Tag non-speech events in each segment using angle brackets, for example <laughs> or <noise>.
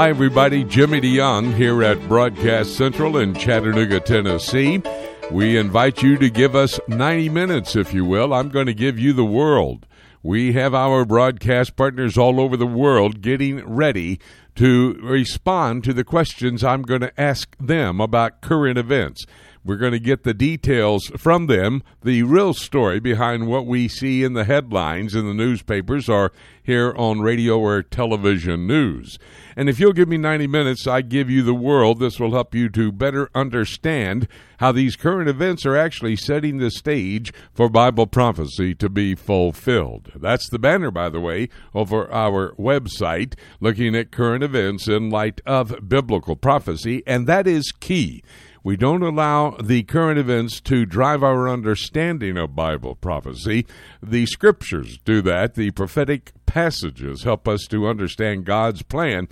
Hi, everybody. Jimmy DeYoung here at Broadcast Central in Chattanooga, Tennessee. We invite you to give us 90 minutes, if you will. I'm going to give you the world. We have our broadcast partners all over the world getting ready to respond to the questions I'm going to ask them about current events. We're going to get the details from them, the real story behind what we see in the headlines in the newspapers or here on radio or television news. And if you'll give me 90 minutes, I give you the world. This will help you to better understand how these current events are actually setting the stage for Bible prophecy to be fulfilled. That's the banner, by the way, over our website, looking at current events in light of biblical prophecy, and that is key. We don't allow the current events to drive our understanding of Bible prophecy. The scriptures do that. The prophetic passages help us to understand God's plan.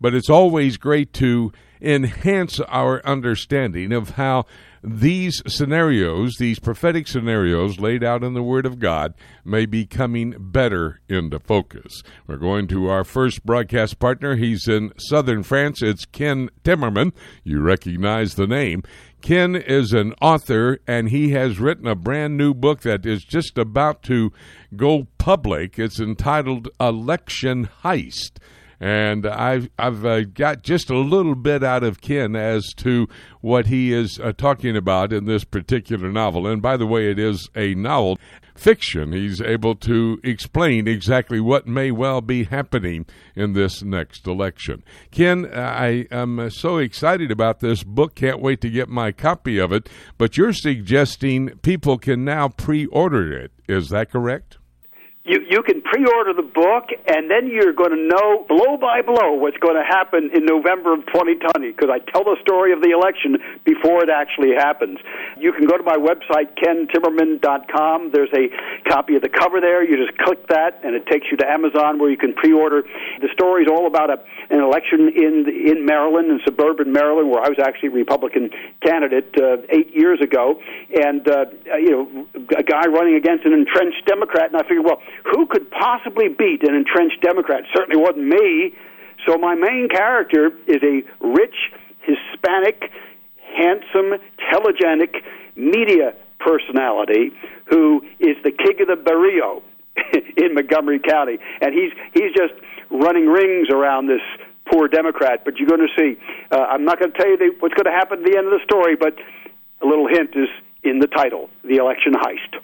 But it's always great to enhance our understanding of how these scenarios, these prophetic scenarios laid out in the Word of God, may be coming better into focus. We're going to our first broadcast partner. He's in southern France. It's Ken Timmerman. You recognize the name. Ken is an author, and he has written a brand new book that is just about to go public. It's entitled Election Heist and I've I've uh, got just a little bit out of Ken as to what he is uh, talking about in this particular novel. And by the way, it is a novel fiction. He's able to explain exactly what may well be happening in this next election. Ken, I am so excited about this book. Can't wait to get my copy of it. But you're suggesting people can now pre-order it. Is that correct? You you can pre-order the book, and then you're going to know blow by blow what's going to happen in November of 2020 because I tell the story of the election before it actually happens. You can go to my website kentimmerman.com. There's a copy of the cover there. You just click that, and it takes you to Amazon where you can pre-order. The story is all about a, an election in in Maryland, in suburban Maryland, where I was actually a Republican candidate uh, eight years ago, and uh, you know a guy running against an entrenched Democrat, and I figured, well who could possibly beat an entrenched Democrat? Certainly wasn't me. So my main character is a rich, Hispanic, handsome, telegenic media personality who is the king of the barrio <laughs> in Montgomery County, and he's he's just running rings around this poor Democrat. But you're going to see. Uh, I'm not going to tell you the, what's going to happen at the end of the story, but a little hint is in the title: the election heist.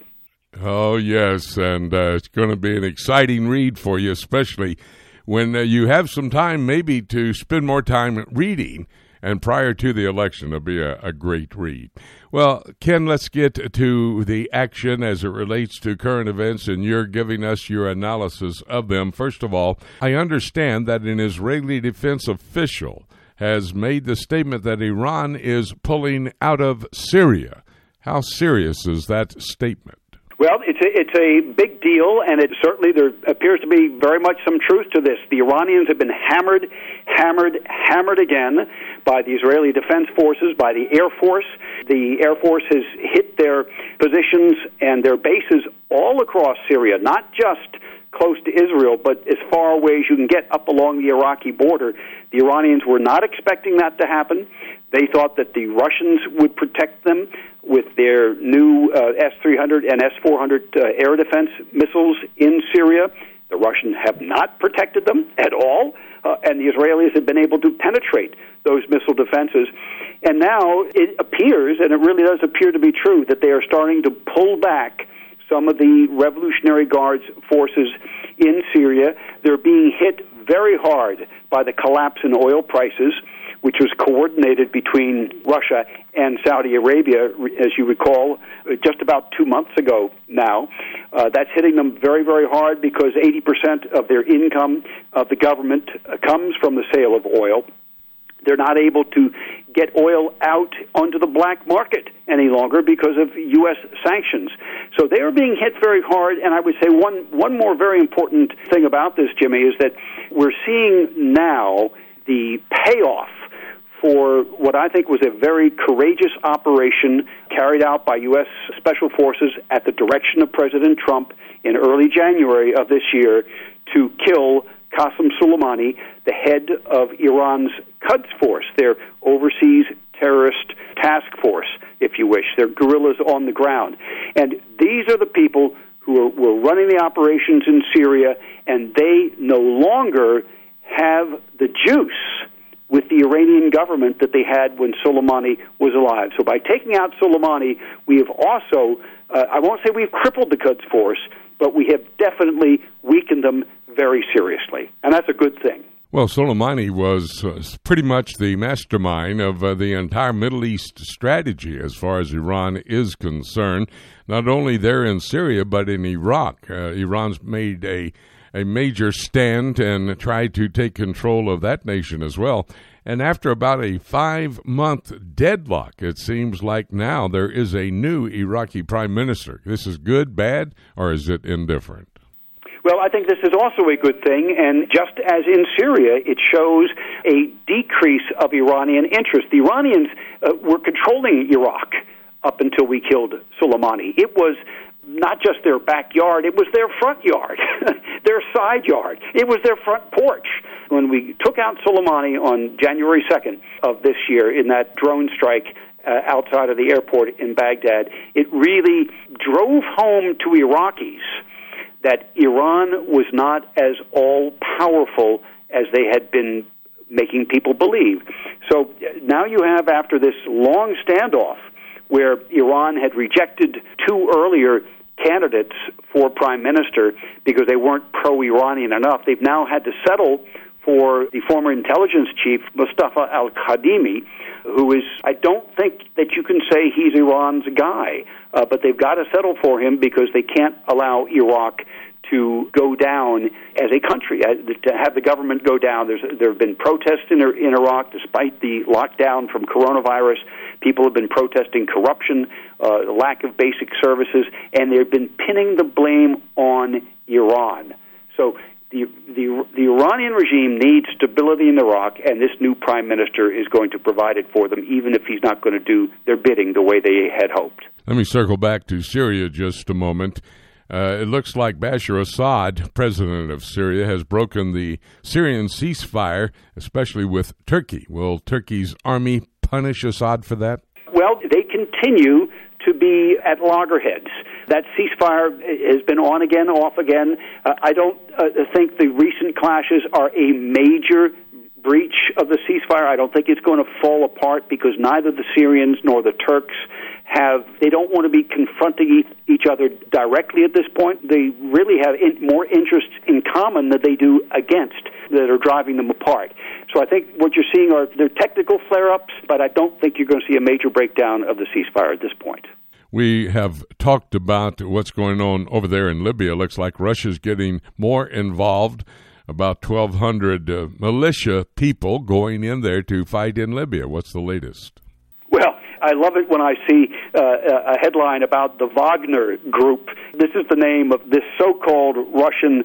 Oh, yes, and uh, it's going to be an exciting read for you, especially when uh, you have some time maybe to spend more time reading. And prior to the election, it'll be a, a great read. Well, Ken, let's get to the action as it relates to current events, and you're giving us your analysis of them. First of all, I understand that an Israeli defense official has made the statement that Iran is pulling out of Syria. How serious is that statement? Well, it's a, it's a big deal, and it certainly there appears to be very much some truth to this. The Iranians have been hammered, hammered, hammered again by the Israeli Defense Forces, by the Air Force. The Air Force has hit their positions and their bases all across Syria, not just close to Israel, but as far away as you can get up along the Iraqi border. The Iranians were not expecting that to happen. They thought that the Russians would protect them with their new uh, S 300 and S 400 uh, air defense missiles in Syria. The Russians have not protected them at all, uh, and the Israelis have been able to penetrate those missile defenses. And now it appears, and it really does appear to be true, that they are starting to pull back some of the Revolutionary Guards forces in Syria. They're being hit very hard by the collapse in oil prices which was coordinated between Russia and Saudi Arabia, as you recall, just about two months ago now. Uh, that's hitting them very, very hard because 80% of their income of the government comes from the sale of oil. They're not able to get oil out onto the black market any longer because of U.S. sanctions. So they are being hit very hard. And I would say one one more very important thing about this, Jimmy, is that we're seeing now the payoff for what I think was a very courageous operation carried out by U.S. Special Forces at the direction of President Trump in early January of this year to kill Qasem Soleimani. the head of Iran's Quds Force, their overseas terrorist task force, if you wish. They're guerrillas on the ground. And these are the people who were running the operations in Syria, and they no longer have the juice with the Iranian government that they had when Soleimani was alive. So by taking out Soleimani, we have also, uh, I won't say we've crippled the Quds Force, but we have definitely weakened them very seriously. And that's a good thing. Well, Soleimani was uh, pretty much the mastermind of uh, the entire Middle East strategy as far as Iran is concerned, not only there in Syria, but in Iraq. Uh, Iran's made a, a major stand and tried to take control of that nation as well. And after about a five month deadlock, it seems like now there is a new Iraqi prime minister. This is good, bad, or is it indifferent? Well, I think this is also a good thing, and just as in Syria, it shows a decrease of Iranian interest. The Iranians uh, were controlling Iraq up until we killed Soleimani. It was not just their backyard, it was their front yard, <laughs> their side yard, it was their front porch. When we took out Soleimani on January 2nd of this year in that drone strike uh, outside of the airport in Baghdad, it really drove home to Iraqis that Iran was not as all powerful as they had been making people believe. So now you have, after this long standoff, where Iran had rejected two earlier candidates for prime minister because they weren't pro Iranian enough, they've now had to settle for the former intelligence chief, Mustafa al Kadhimi, who is, I don't think that you can say he's Iran's guy, uh, but they've got to settle for him because they can't allow Iraq to go down as a country, uh, to have the government go down. There's, there have been protests in, in Iraq despite the lockdown from coronavirus. People have been protesting corruption, uh, lack of basic services, and they've been pinning the blame on Iran. So the, the, the Iranian regime needs stability in Iraq, and this new prime minister is going to provide it for them, even if he's not going to do their bidding the way they had hoped. Let me circle back to Syria just a moment. Uh, it looks like Bashar Assad, president of Syria, has broken the Syrian ceasefire, especially with Turkey. Will Turkey's army punish Assad for that? Well, they continue to be at loggerheads. That ceasefire has been on again, off again. Uh, I don't uh, think the recent clashes are a major breach of the ceasefire. I don't think it's going to fall apart because neither the Syrians nor the Turks have they don't want to be confronting each other directly at this point. They really have in, more interests in common than they do against that are driving them apart. So I think what you're seeing are they're technical flare-ups, but I don't think you're going to see a major breakdown of the ceasefire at this point. We have talked about what's going on over there in Libya. Looks like Russia's getting more involved. About 1,200 uh, militia people going in there to fight in Libya. What's the latest? Well, I love it when I see uh, a headline about the Wagner Group. This is the name of this so-called Russian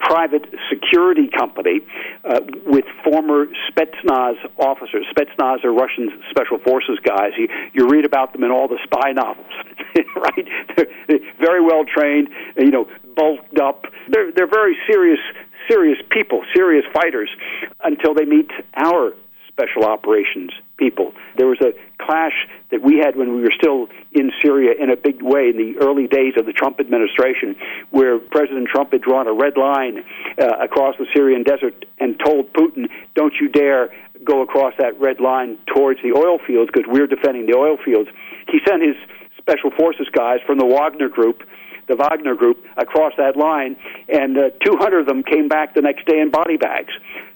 private security company uh, with former Spetsnaz officers. Spetsnaz are Russian special forces guys. You, you read about them in all the spy novels, <laughs> right? They're very well trained, you know, bulked up. They're they're very serious serious people, serious fighters until they meet our special operations people. There was a clash that we had when we were still in Syria in a big way in the early days of the Trump administration, where President Trump had drawn a red line uh, across the Syrian desert and told Putin, don't you dare go across that red line towards the oil fields because we're defending the oil fields. He sent his special forces guys from the Wagner group the Wagner group across that line, and uh, 200 of them came back the next day in body bags.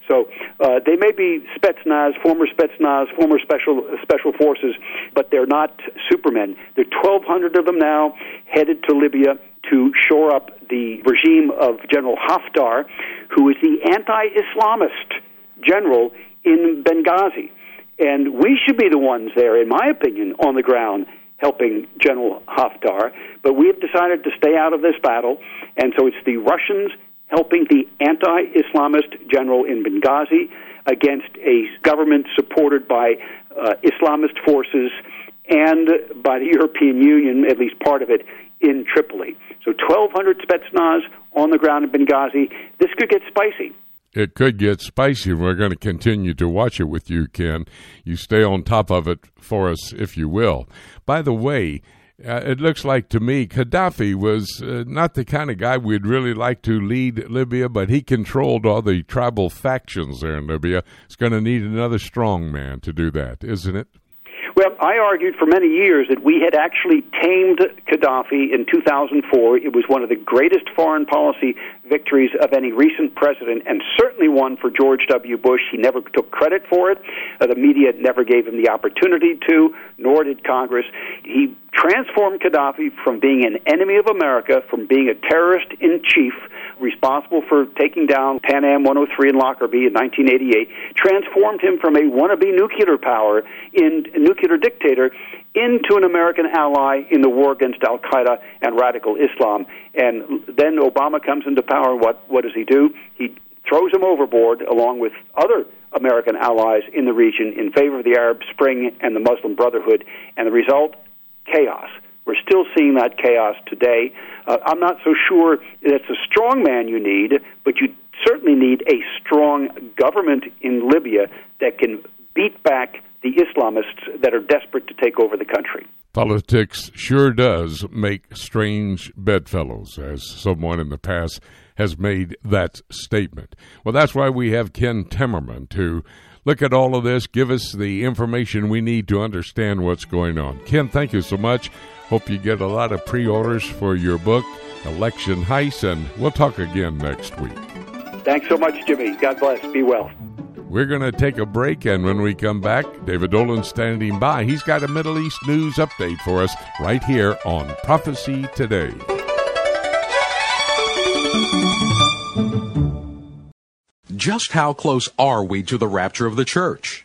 So uh, they may be Spetsnaz, former Spetsnaz, former special special forces, but they're not supermen. There are 1,200 of them now headed to Libya to shore up the regime of General Haftar, who is the anti-Islamist general in Benghazi. And we should be the ones there, in my opinion, on the ground helping General Haftar. But we have decided to stay out of this battle, and so it's the Russians helping the anti Islamist general in Benghazi against a government supported by uh, Islamist forces and by the European Union, at least part of it, in Tripoli. So 1,200 Spetsnaz on the ground in Benghazi. This could get spicy. it could get spicy. We're going to continue to watch it with you, Ken. You stay on top of it for us, if you will. By the way, uh, it looks like to me Gaddafi was uh, not the kind of guy we'd really like to lead Libya, but he controlled all the tribal factions there in Libya. It's going to need another strong man to do that, isn't it? Well, I argued for many years that we had actually tamed Gaddafi in 2004. It was one of the greatest foreign policy victories of any recent president, and certainly one for George W. Bush. He never took credit for it. Uh, the media never gave him the opportunity to, nor did Congress. He transformed Gaddafi from being an enemy of America, from being a terrorist in chief, responsible for taking down Pan Am 103 in Lockerbie in 1988, transformed him from a wannabe nuclear power in nuclear dictator into an American ally in the war against Al Qaeda and radical Islam. And then Obama comes into power. What what does he do? He throws him overboard along with other American allies in the region in favor of the Arab Spring and the Muslim Brotherhood. And the result chaos. We're still seeing that chaos today. Uh, I'm not so sure it's a strong man you need, but you certainly need a strong government in Libya that can beat back the Islamists that are desperate to take over the country. Politics sure does make strange bedfellows, as someone in the past has made that statement. Well, that's why we have Ken Timmerman to look at all of this, give us the information we need to understand what's going on. Ken, thank you so much. Hope you get a lot of pre orders for your book, Election Heist, and we'll talk again next week. Thanks so much, Jimmy. God bless. Be well. We're going to take a break, and when we come back, David Dolan standing by. He's got a Middle East news update for us right here on Prophecy Today. Just how close are we to the rapture of the church?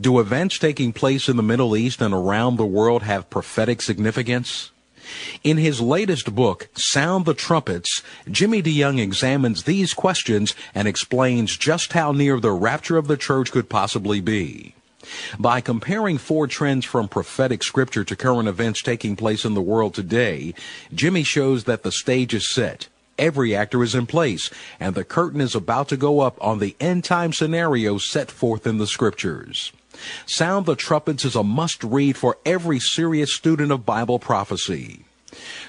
Do events taking place in the Middle East and around the world have prophetic significance? In his latest book, Sound the Trumpets, Jimmy DeYoung examines these questions and explains just how near the rapture of the church could possibly be. By comparing four trends from prophetic scripture to current events taking place in the world today, Jimmy shows that the stage is set Every actor is in place, and the curtain is about to go up on the end time scenario set forth in the scriptures. Sound the Trumpets is a must read for every serious student of Bible prophecy.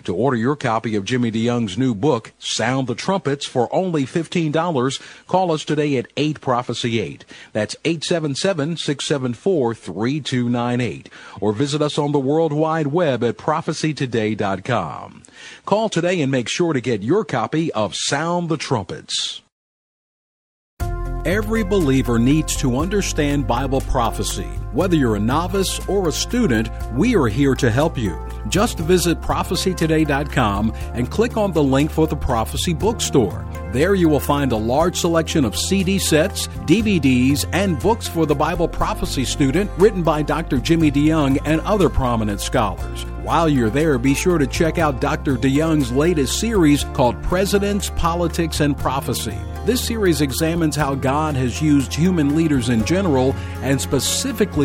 To order your copy of Jimmy DeYoung's new book, Sound the Trumpets, for only $15, call us today at 8 Prophecy 8. That's 877 674 3298. Or visit us on the World Wide Web at prophecytoday.com. Call today and make sure to get your copy of Sound the Trumpets. Every believer needs to understand Bible prophecy. Whether you're a novice or a student, we are here to help you. Just visit prophecytoday.com and click on the link for the Prophecy Bookstore. There you will find a large selection of CD sets, DVDs, and books for the Bible prophecy student written by Dr. Jimmy DeYoung and other prominent scholars. While you're there, be sure to check out Dr. DeYoung's latest series called Presidents, Politics, and Prophecy. This series examines how God has used human leaders in general and specifically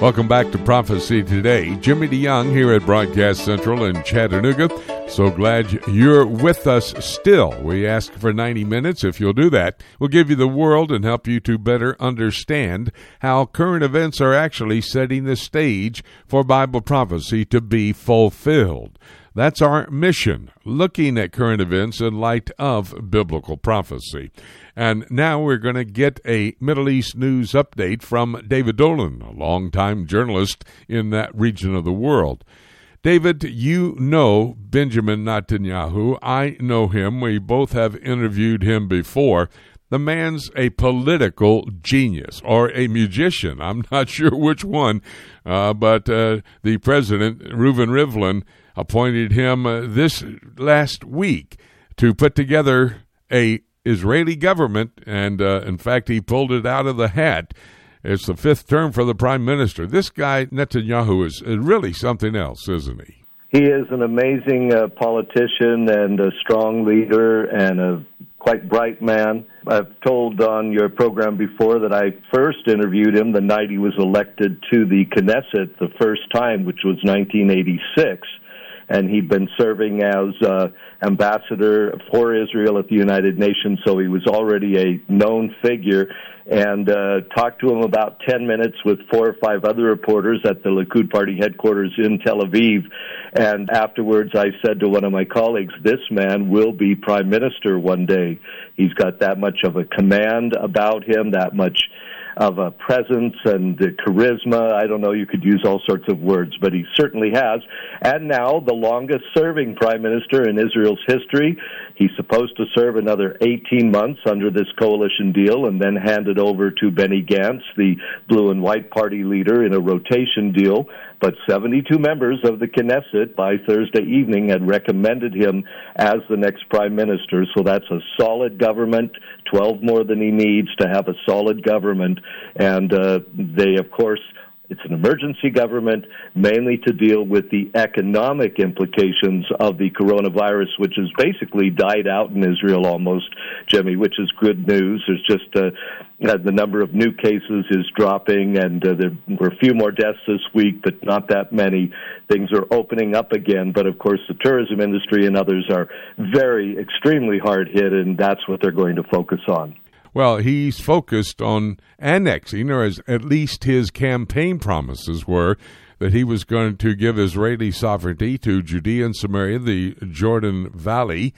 Welcome back to Prophecy Today. Jimmy DeYoung here at Broadcast Central in Chattanooga. So glad you're with us still. We ask for 90 minutes. If you'll do that, we'll give you the world and help you to better understand how current events are actually setting the stage for Bible prophecy to be fulfilled. That's our mission, looking at current events in light of biblical prophecy. And now we're going to get a Middle East news update from David Dolan, a longtime journalist in that region of the world. David, you know Benjamin Netanyahu. I know him. We both have interviewed him before. The man's a political genius or a magician. I'm <laughs> not sure which one, uh, but uh, the president, Reuven Rivlin, appointed him uh, this last week to put together a Israeli government, and uh, in fact, he pulled it out of the hat. It's the fifth term for the prime minister. This guy Netanyahu is really something else, isn't he? He is an amazing uh, politician and a strong leader and a quite bright man. I've told on your program before that I first interviewed him the night he was elected to the Knesset the first time, which was 1986 and he'd been serving as uh, ambassador for Israel at the United Nations, so he was already a known figure. And uh, talked to him about 10 minutes with four or five other reporters at the Likud Party headquarters in Tel Aviv. And afterwards, I said to one of my colleagues, This man will be prime minister one day. He's got that much of a command about him, that much of a presence and charisma. I don't know, you could use all sorts of words, but he certainly has. And now the longest serving prime minister in Israel's history. He's supposed to serve another 18 months under this coalition deal and then hand it over to Benny Gantz, the blue and white party leader, in a rotation deal. But 72 members of the Knesset by Thursday evening had recommended him as the next prime minister. So that's a solid government, 12 more than he needs to have a solid government. And uh, they, of course, it's an emergency government mainly to deal with the economic implications of the coronavirus, which has basically died out in Israel almost, Jimmy, which is good news. There's just uh, uh, the number of new cases is dropping, and uh, there were a few more deaths this week, but not that many. Things are opening up again, but of course, the tourism industry and others are very, extremely hard hit, and that's what they're going to focus on. Well, he's focused on annexing, or as at least his campaign promises were, that he was going to give Israeli sovereignty to Judea and Samaria, the Jordan Valley.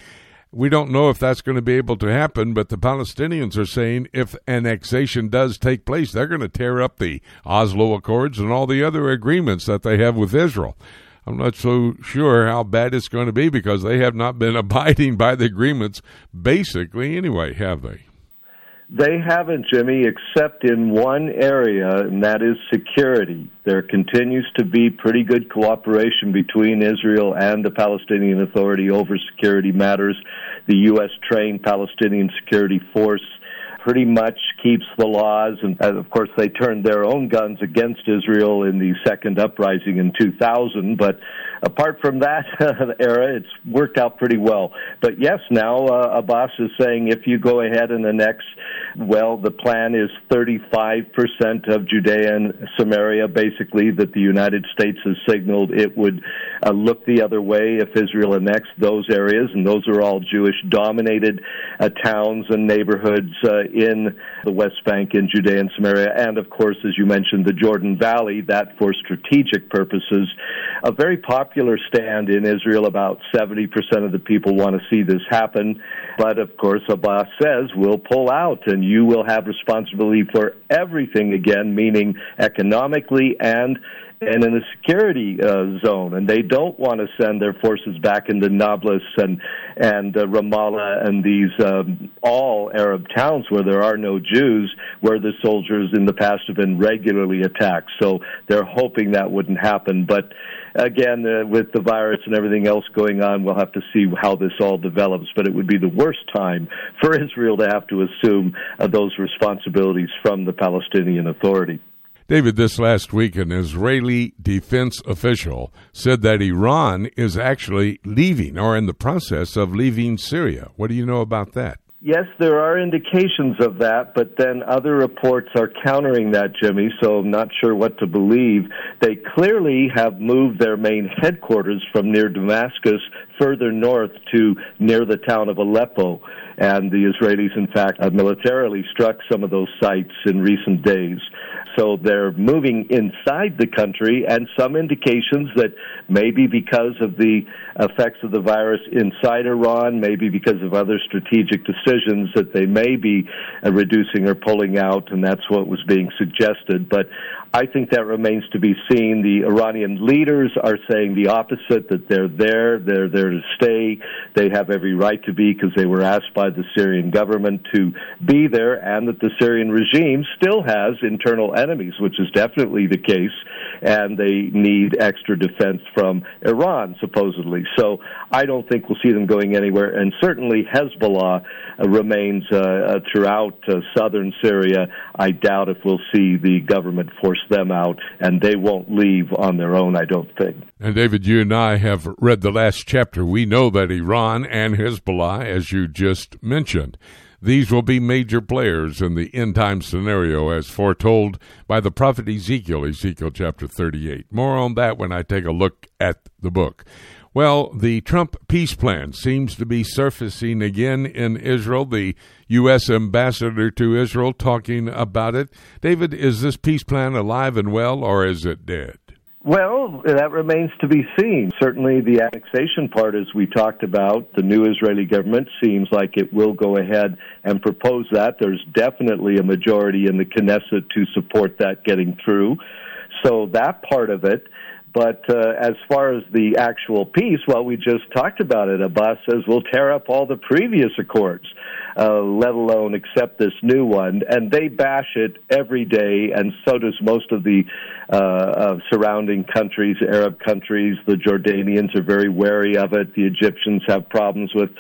We don't know if that's going to be able to happen, but the Palestinians are saying if annexation does take place, they're going to tear up the Oslo Accords and all the other agreements that they have with Israel. I'm not so sure how bad it's going to be because they have not been <laughs> abiding by the agreements basically anyway, have they? They haven't, Jimmy, except in one area, and that is security. There continues to be pretty good cooperation between Israel and the Palestinian Authority over security matters. The U.S. trained Palestinian security force pretty much keeps the laws. And uh, of course, they turned their own guns against Israel in the second uprising in 2000. But apart from that <laughs> era, it's worked out pretty well. But yes, now uh, Abbas is saying if you go ahead and annex, well, the plan is 35% of Judea and Samaria, basically, that the United States has signaled it would uh, look the other way if Israel annexed those areas. And those are all Jewish dominated uh, towns and neighborhoods uh, in the West Bank, in Judea and Samaria. And of course, as you mentioned, the Jordan Valley, that for strategic purposes. A very popular stand in Israel. About 70% of the people want to see this happen. But of course, Abbas says we'll pull out and you will have responsibility for everything again, meaning economically and and in a security uh, zone, and they don't want to send their forces back into Nablus and and uh, Ramallah and these um, all Arab towns where there are no Jews, where the soldiers in the past have been regularly attacked. So they're hoping that wouldn't happen, but again, uh, with the virus and everything else going on, we'll have to see how this all develops. But it would be the worst time for Israel to have to assume uh, those responsibilities from the Palestinian Authority. David, this last week, an Israeli defense official said that Iran is actually leaving or in the process of leaving Syria. What do you know about that? Yes, there are indications of that, but then other reports are countering that, Jimmy, so I'm not sure what to believe. They clearly have moved their main headquarters from near Damascus further north to near the town of Aleppo. And the Israelis, in fact, have militarily struck some of those sites in recent days. So they're moving inside the country, and some indications that maybe because of the effects of the virus inside Iran, maybe because of other strategic decisions, that they may be uh, reducing or pulling out, and that's what was being suggested. But I think that remains to be seen. The Iranian leaders are saying the opposite, that they're there, they're there to stay. They have every right to be because they were asked by the Syrian government to be there, and that the Syrian regime still has internal enemies, which is definitely the case, and they need extra defense from Iran, supposedly. So I don't think we'll see them going anywhere, and certainly Hezbollah remains uh, uh, throughout uh, southern Syria. I doubt if we'll see the government force them out, and they won't leave on their own, I don't think. And David, you and I have read the last chapter. We know that Iran and Hezbollah, as you just mentioned, these will be major players in the end time scenario as foretold by the prophet Ezekiel, Ezekiel chapter 38. More on that when I take a look at the book. Well, the Trump peace plan seems to be surfacing again in Israel. The U.S. ambassador to Israel talking about it. David, is this peace plan alive and well, or is it dead? Well, that remains to be seen. Certainly, the annexation part, as we talked about, the new Israeli government seems like it will go ahead and propose that. There's definitely a majority in the Knesset to support that getting through. So, that part of it. But uh, as far as the actual peace, well, we just talked about it. Abbas says we'll tear up all the previous accords, uh, let alone accept this new one. And they bash it every day, and so does most of the uh, uh, surrounding countries, Arab countries. The Jordanians are very wary of it. The Egyptians have problems with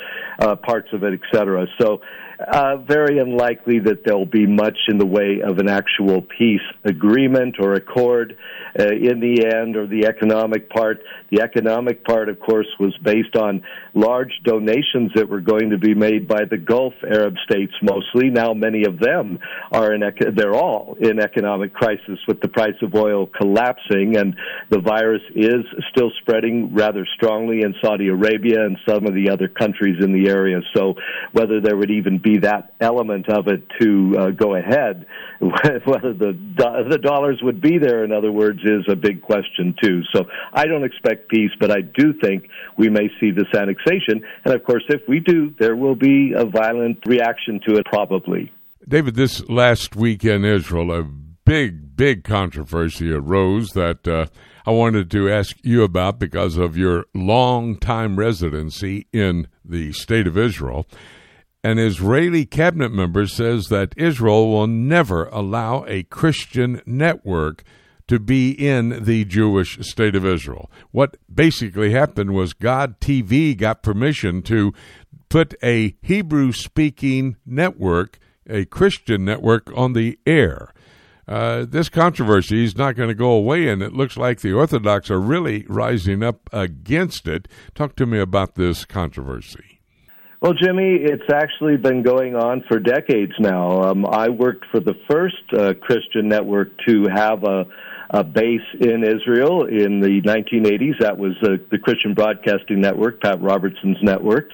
uh, parts of it, etc. So uh, very unlikely that there'll be much in the way of an actual peace agreement or accord uh, in the end, or the economic part. The economic part, of course, was based on large donations that were going to be made by the Gulf Arab states mostly. Now, many of them are in, they're all in economic crisis with the price of oil collapsing, and the virus is still spreading rather strongly in Saudi Arabia and some of the other countries in the area. So, whether there would even be be that element of it to uh, go ahead. <laughs> Whether the the dollars would be there, in other words, is a big question too. So I don't expect peace, but I do think we may see this annexation, and of course, if we do, there will be a violent reaction to it, probably. David, this last week in Israel, a big, big controversy arose that. Uh, I wanted to ask you about because of your long time residency in the state of Israel. An Israeli cabinet member says that Israel will never allow a Christian network to be in the Jewish state of Israel. What basically happened was God TV got permission to put a Hebrew speaking network, a Christian network, on the air. Uh, this controversy is not going to go away, and it looks like the Orthodox are really rising up against it. Talk to me about this controversy. Well, Jimmy, it's actually been going on for decades now. Um, I worked for the first uh, Christian network to have a, a base in Israel in the 1980s. That was uh, the Christian Broadcasting Network, Pat Robertson's network.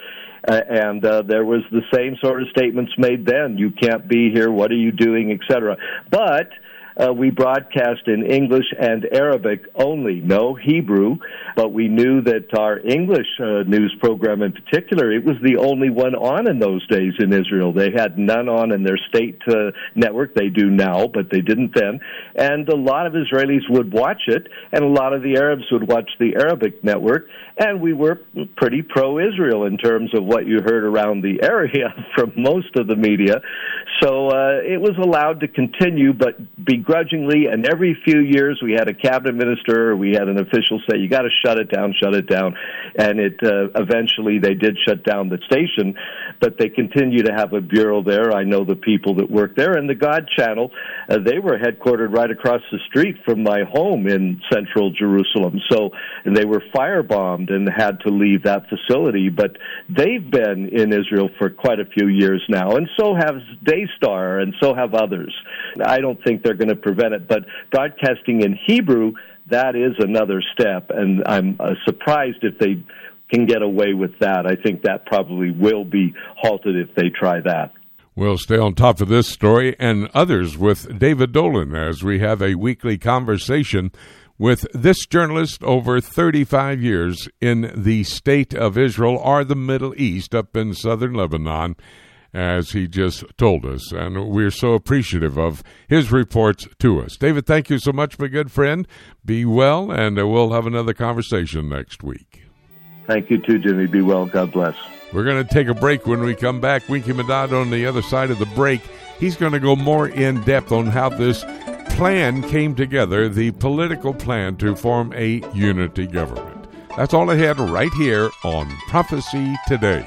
Uh, and uh, there was the same sort of statements made then. You can't be here. What are you doing, etc. But uh, we broadcast in English and Arabic only, no Hebrew. But we knew that our English uh, news program in particular, it was the only one on in those days in Israel. They had none on in their state uh, network. They do now, but they didn't then. And a lot of Israelis would watch it, and a lot of the Arabs would watch the Arabic network. And we were pretty pro Israel in terms of what you heard around the area <laughs> from most of the media. So uh, it was allowed to continue, but begrudgingly. And every few years, we had a cabinet minister, we had an official say, "You got to shut it down, shut it down." And it uh, eventually they did shut down the station, but they continue to have a bureau there. I know the people that work there, and the God Channel. Uh, they were headquartered right across the street from my home in central Jerusalem. So they were firebombed and had to leave that facility. But they've been in Israel for quite a few years now, and so have Daystar, and so have others. I don't think they're going to prevent it, but broadcasting in Hebrew, that is another step, and I'm uh, surprised if they can get away with that. I think that probably will be halted if they try that. We'll stay on top of this story and others with David Dolan as we have a weekly conversation with this journalist over 35 years in the state of Israel or the Middle East up in southern Lebanon, as he just told us. And we're so appreciative of his reports to us. David, thank you so much, my good friend. Be well, and we'll have another conversation next week. Thank you too, Jimmy. Be well. God bless. We're going to take a break when we come back. Winky Madad on the other side of the break. He's going to go more in depth on how this plan came together, the political plan to form a unity government. That's all I had right here on Prophecy Today.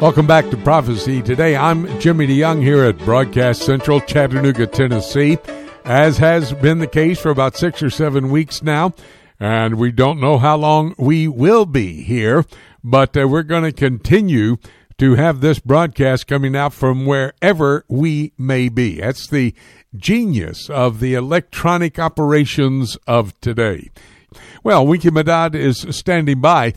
Welcome back to Prophecy Today. I'm Jimmy DeYoung here at Broadcast Central, Chattanooga, Tennessee, as has been the case for about six or seven weeks now. And we don't know how long we will be here, but uh, we're going to continue to have this broadcast coming out from wherever we may be. That's the genius of the electronic operations of today. Well, Winky Madad is standing by.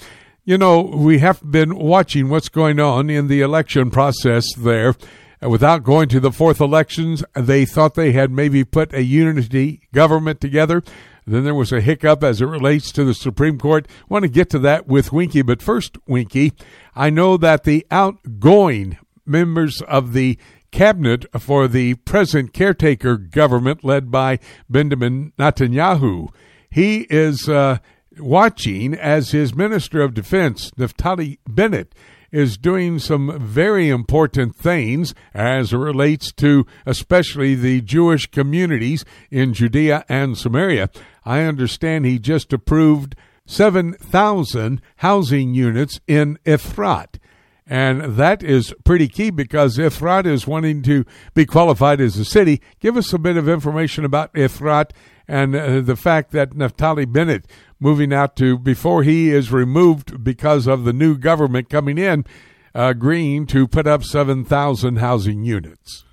You know, we have been watching what's going on in the election process there. Without going to the fourth elections, they thought they had maybe put a unity government together. Then there was a hiccup as it relates to the Supreme Court. I want to get to that with Winky, but first, Winky, I know that the outgoing members of the cabinet for the present caretaker government led by Benjamin Netanyahu, he is uh, watching as his Minister of Defense, Naftali Bennett, is doing some very important things as it relates to especially the Jewish communities in Judea and Samaria. I understand he just approved 7,000 housing units in Efrat. And that is pretty key because Efrat is wanting to be qualified as a city. Give us a bit of information about Efrat and uh, the fact that Naftali Bennett moving out to before he is removed because of the new government coming in, uh, agreeing to put up 7,000 housing units.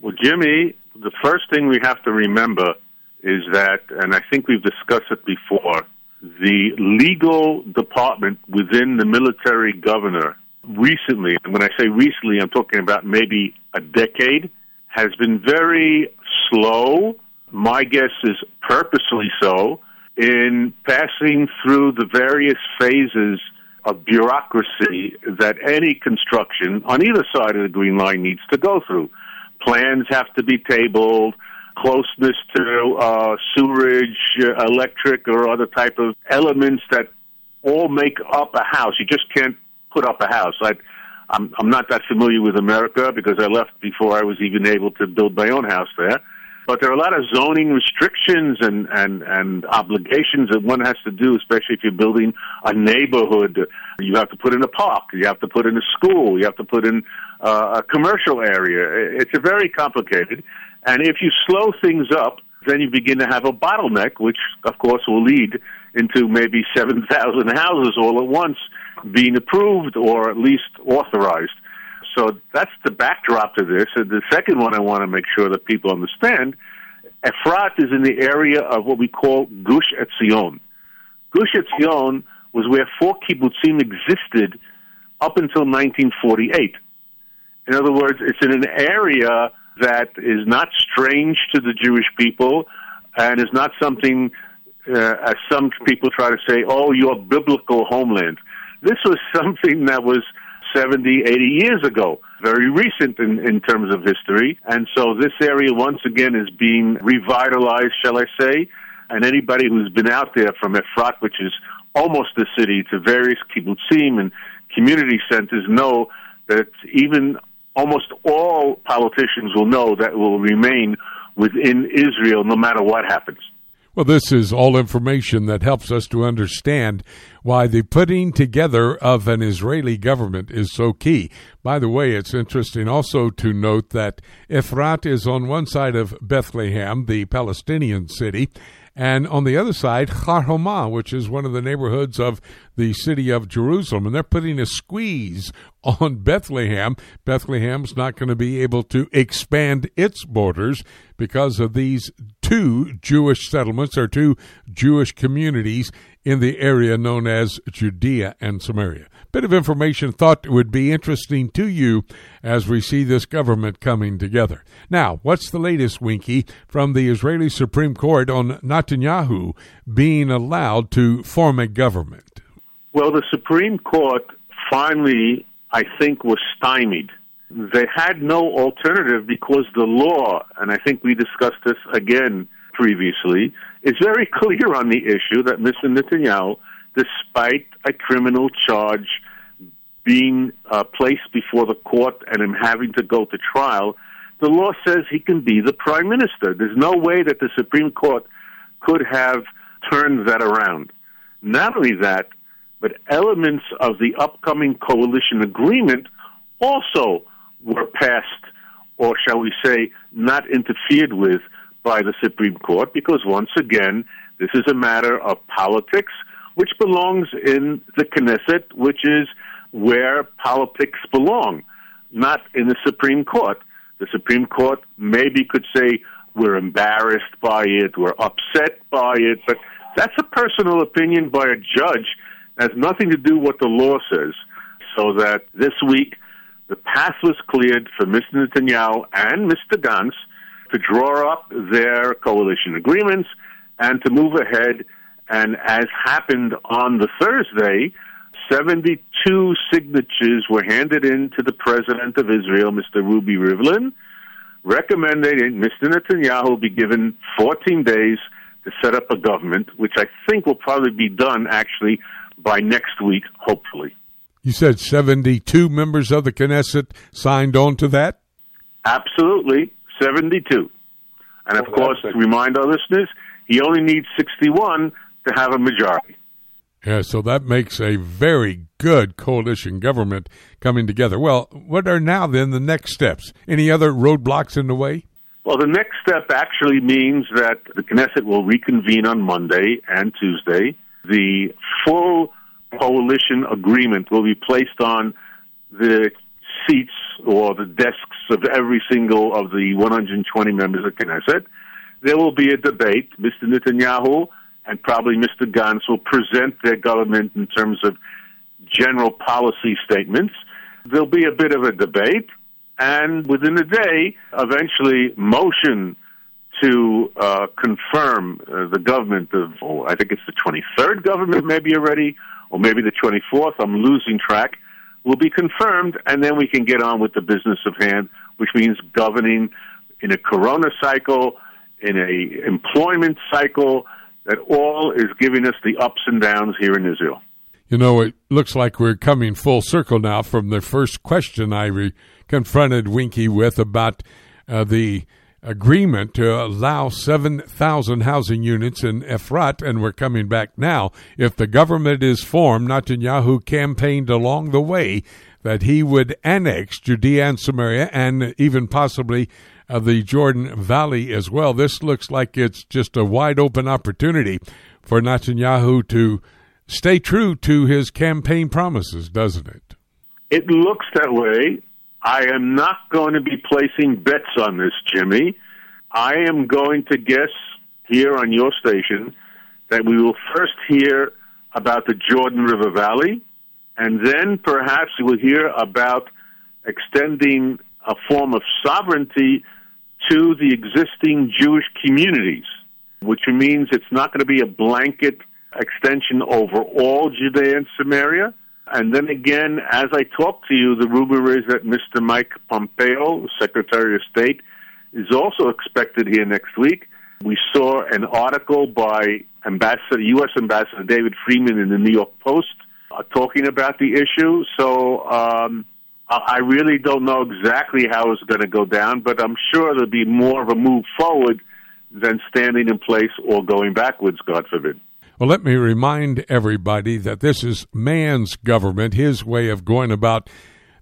Well, Jimmy, the first thing we have to remember is that, and I think we've discussed it before, the legal department within the military governor recently, and when I say recently, I'm talking about maybe a decade, has been very slow. My guess is purposely so in passing through the various phases of bureaucracy that any construction on either side of the Green Line needs to go through. Plans have to be tabled, closeness to uh, sewerage, uh, electric, or other type of elements that all make up a house. You just can't put up a house. I, I'm, I'm not that familiar with America because I left before I was even able to build my own house there. But there are a lot of zoning restrictions and, and, and obligations that one has to do, especially if you're building a neighborhood. You have to put in a park, you have to put in a school, you have to put in uh, a commercial area. It's a very complicated. And if you slow things up, then you begin to have a bottleneck, which of course will lead into maybe 7,000 houses all at once being approved or at least authorized. So that's the backdrop to this. And the second one I want to make sure that people understand Efrat is in the area of what we call Gush Etzion. Gush Etzion was where four kibbutzim existed up until 1948. In other words, it's in an area that is not strange to the Jewish people and is not something, uh, as some people try to say, oh, your biblical homeland. This was <laughs> something that was 70, 80 years ago. Very recent in, in terms of history. And so this area once again is being revitalized, shall I say. And anybody who's been out there from Efrat, which is almost the city, to various kibbutzim and community centers know that even almost all politicians will know that will remain within Israel no matter what happens. Well, this is all information that helps us to understand why the putting together of an Israeli government is so key. By the way, it's interesting also to note that Efrat is on one side of Bethlehem, the Palestinian city, and on the other side, Har Homa, which is one of the neighborhoods of the city of Jerusalem. And they're putting a squeeze <laughs> on Bethlehem. Bethlehem's not going to be able to expand its borders because of these two Jewish settlements or two Jewish communities in the area known as Judea and Samaria bit of information thought would be interesting to you as we see this government coming together. Now, what's the latest, Winky, from the Israeli Supreme Court on Netanyahu being allowed to form a government? Well, the Supreme Court finally, I think, was stymied. They had no alternative because the law, and I think we discussed this again previously, is very clear on the issue that Mr. Netanyahu despite a criminal charge being uh, placed before the court and him having to go to trial, the law says he can be the prime minister. There's no way that the Supreme Court could have turned that around. Not only that, but elements of the upcoming coalition agreement also were passed, or shall we say, not interfered with by the Supreme Court, because once again, this is a matter of politics which belongs in the Knesset, which is where politics belong, not in the Supreme Court. The Supreme Court maybe could say we're embarrassed by it, we're upset by it, but that's a personal opinion by a judge. It has nothing to do with what the law says. So that this week, the path was cleared for Mr. Netanyahu and Mr. Gantz to draw up their coalition agreements and to move ahead and as happened on the Thursday, 72 signatures were handed in to the president of Israel, Mr. Ruby Rivlin, recommending Mr. Netanyahu be given 14 days to set up a government, which I think will probably be done actually by next week, hopefully. You said 72 members of the Knesset signed on to that? Absolutely, 72. And of oh, course, to remind our listeners, he only needs 61 to have a majority. Yeah, so that makes a very good coalition government coming together. Well, what are now then the next steps? Any other roadblocks in the way? Well, the next step actually means that the Knesset will reconvene on Monday and Tuesday. The full coalition agreement will be placed on the seats or the desks of every single of the 120 members of Knesset. There will be a debate. Mr. Netanyahu and probably Mr. Gantz will present their government in terms of general policy statements. There'll be a bit of a debate, and within a day, eventually, motion to uh, confirm uh, the government of, oh, I think it's the 23rd government, maybe already, or maybe the 24th. I'm losing track. Will be confirmed, and then we can get on with the business of hand, which means governing in a corona cycle, in a employment cycle, that all is giving us the ups and downs here in Israel. You know, it looks like we're coming full circle now from the first question I re- confronted Winky with about uh, the agreement to allow 7,000 housing units in Efrat, and we're coming back now. If the government is formed, Netanyahu campaigned along the way that he would annex Judea and Samaria and even possibly of the Jordan Valley as well. This looks like it's just a wide open opportunity for Netanyahu to stay true to his campaign promises, doesn't it? It looks that way. I am not going to be placing bets on this, Jimmy. I am going to guess here on your station that we will first hear about the Jordan River Valley, and then perhaps we'll hear about extending a form of sovereignty to the existing Jewish communities, which means it's not going to be a blanket extension over all Judea and Samaria. And then again, as I talk to you, the rumor is that Mr. Mike Pompeo, Secretary of State, is also expected here next week. We saw an article by Ambassador, U.S. Ambassador David Friedman in the New York Post uh, talking about the issue. So um, I really don't know exactly how it's going to go down, but I'm sure there'll be more of a move forward than standing in place or going backwards, God forbid. Well, let me remind everybody that this is man's government, his way of going about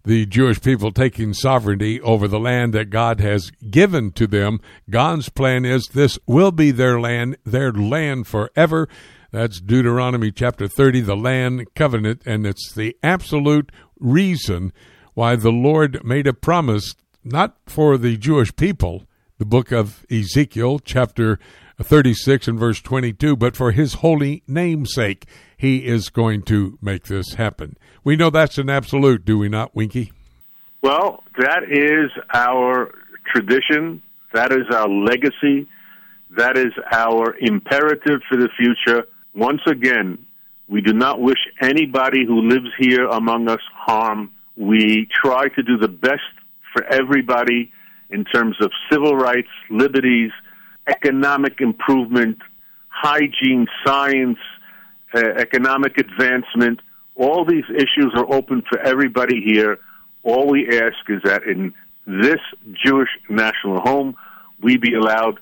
the Jewish people taking sovereignty over the land that God has given to them. God's plan is this will be their land, their land forever. That's Deuteronomy chapter 30, the land covenant, and it's the absolute reason why the Lord made a promise not for the Jewish people, the book of Ezekiel, chapter 36 and verse 22, but for his holy name's sake, he is going to make this happen. We know that's an absolute, do we not, Winky? Well, that is our tradition. That is our legacy. That is our imperative for the future. Once again, we do not wish anybody who lives here among us harm. We try to do the best for everybody in terms of civil rights, liberties, economic improvement, hygiene, science, uh, economic advancement. All these issues are open for everybody here. All we ask is that in this Jewish national home, we be allowed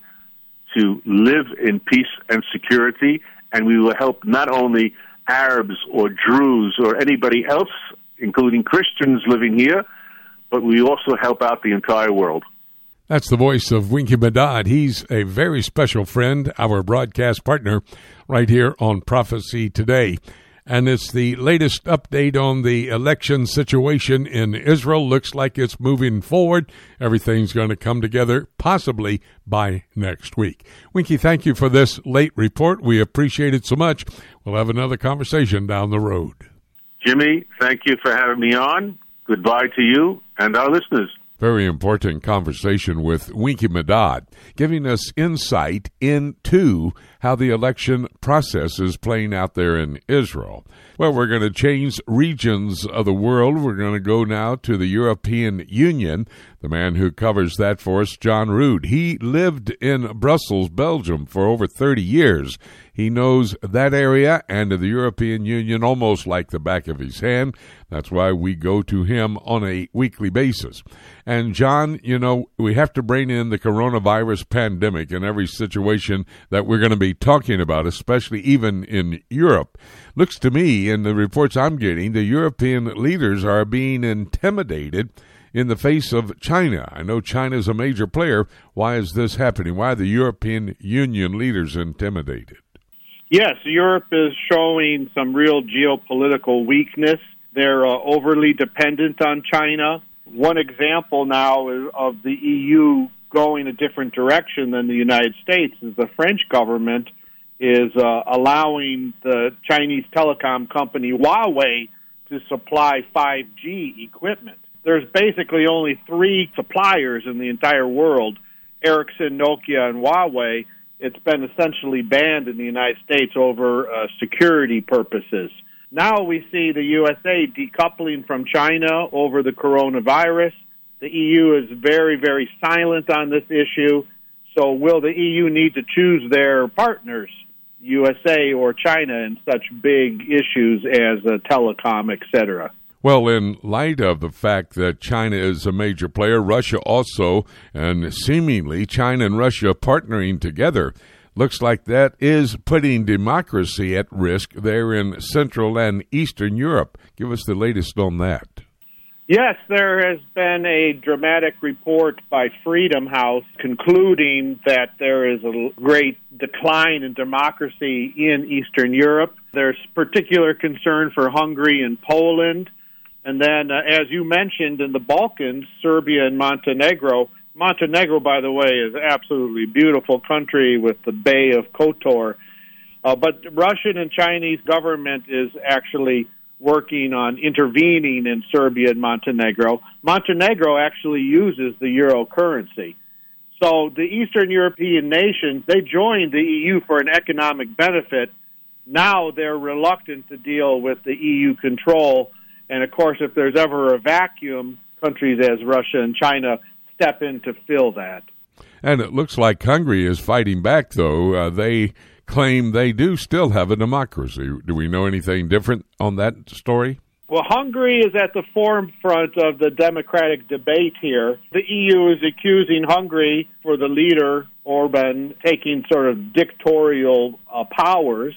to live in peace and security, and we will help not only Arabs or Druze or anybody else, including Christians living here, but we also help out the entire world. That's the voice of Winky Medad. He's a very special friend, our broadcast partner, right here on Prophecy Today. And it's the latest update on the election situation in Israel. Looks like it's moving forward. Everything's going to come together possibly by next week. Winky, thank you for this late report. We appreciate it so much. We'll have another conversation down the road. Jimmy, thank you for having me on. Goodbye to you and our listeners. Very important conversation with Winky Medad, giving us insight into how the election process is playing out there in Israel. Well, we're going to change regions of the world. We're going to go now to the European Union. The man who covers that for us, John Rood. He lived in Brussels, Belgium for over 30 years. He knows that area and the European Union almost like the back of his hand. That's why we go to him on a weekly basis. And John, you know, we have to bring in the coronavirus pandemic in every situation that we're going to be talking about, especially even in Europe. Looks to me, in the reports I'm getting, the European leaders are being intimidated in the face of China. I know China is a major player. Why is this happening? Why are the European Union leaders intimidated? Yes, Europe is showing some real geopolitical weakness. They're uh, overly dependent on China. One example now of the EU going a different direction than the United States is the French government is uh, allowing the Chinese telecom company Huawei to supply 5G equipment. There's basically only three suppliers in the entire world Ericsson, Nokia, and Huawei it's been essentially banned in the United States over uh, security purposes. Now we see the USA decoupling from China over the coronavirus. The EU is very, very silent on this issue. So, will the EU need to choose their partners, USA or China, in such big issues as uh, telecom, etc.? Well, in light of the fact that China is a major player, Russia also, and seemingly China and Russia partnering together, looks like that is putting democracy at risk there in Central and Eastern Europe. Give us the latest on that. Yes, there has been a dramatic report by Freedom House concluding that there is a great decline in democracy in Eastern Europe. There's particular concern for Hungary and Poland. And then, uh, as you mentioned, in the Balkans, Serbia and Montenegro. Montenegro, by the way, is absolutely beautiful country with the Bay of Kotor. Uh, but Russian and Chinese government is actually working on intervening in Serbia and Montenegro. Montenegro actually uses the euro currency. So the Eastern European nations, they joined the EU for an economic benefit. Now they're reluctant to deal with the EU control and of course, if there's ever a vacuum, countries as Russia and China step in to fill that. And it looks like Hungary is fighting back, though. Uh, they claim they do still have a democracy. Do we know anything different on that story? Well, Hungary is at the forefront of the democratic debate here. The EU is accusing Hungary for the leader, Orban, taking sort of dictatorial uh, powers.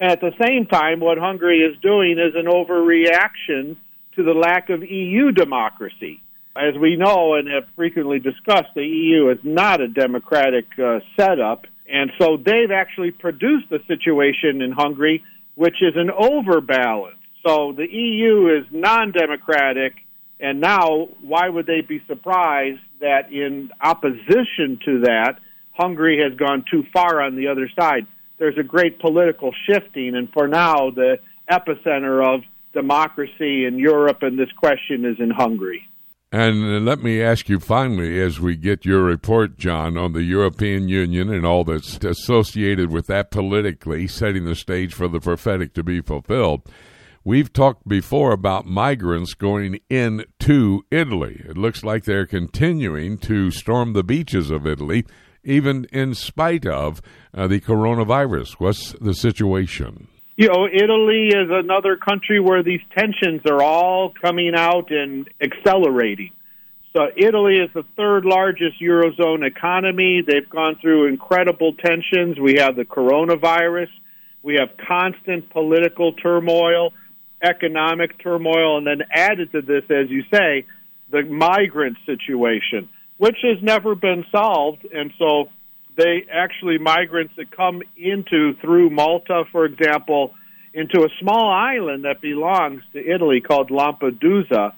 At the same time, what Hungary is doing is an overreaction to the lack of EU democracy. As we know and have frequently discussed, the EU is not a democratic uh, setup. And so they've actually produced a situation in Hungary which is an overbalance so the EU is non democratic, and now why would they be surprised that in opposition to that, Hungary has gone too far on the other side? There's a great political shifting, and for now, the epicenter of democracy in Europe and this question is in Hungary. And let me ask you finally, as we get your report, John, on the European Union and all that's associated with that politically, setting the stage for the prophetic to be fulfilled. We've talked before about migrants going into Italy. It looks like they're continuing to storm the beaches of Italy, even in spite of uh, the coronavirus. What's the situation? You know, Italy is another country where these tensions are all coming out and accelerating. So, Italy is the third largest Eurozone economy. They've gone through incredible tensions. We have the coronavirus, we have constant political turmoil economic turmoil, and then added to this, as you say, the migrant situation, which has never been solved. And so they actually, migrants that come into through Malta, for example, into a small island that belongs to Italy called Lampedusa.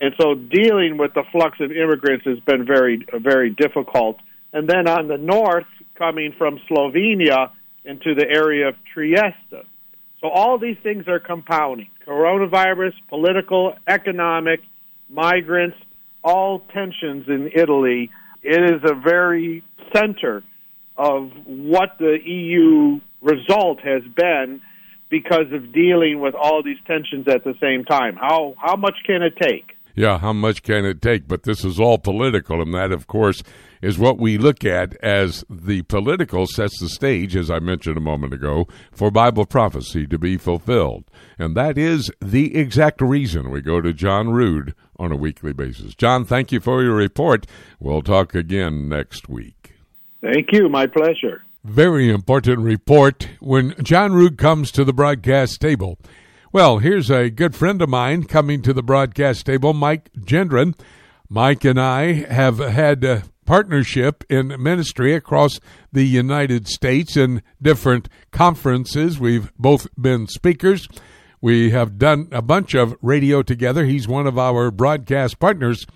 And so dealing with the flux of immigrants has been very, very difficult. And then on the north, coming from Slovenia into the area of Trieste. So all these things are compounding coronavirus, political, economic, migrants, all tensions in Italy. It is a very center of what the EU result has been because of dealing with all these tensions at the same time. How how much can it take? Yeah, how much can it take? But this is all political, and that, of course, is what we look at as the political sets the stage, as I mentioned a moment ago, for Bible prophecy to be fulfilled. And that is the exact reason we go to John Rood on a weekly basis. John, thank you for your report. We'll talk again next week. Thank you. My pleasure. Very important report when John Rood comes to the broadcast table. Well, here's a good friend of mine coming to the broadcast table, Mike Gendron. Mike and I have had a partnership in ministry across the United States in different conferences. We've both been speakers. We have done a bunch of radio together. He's one of our broadcast partners.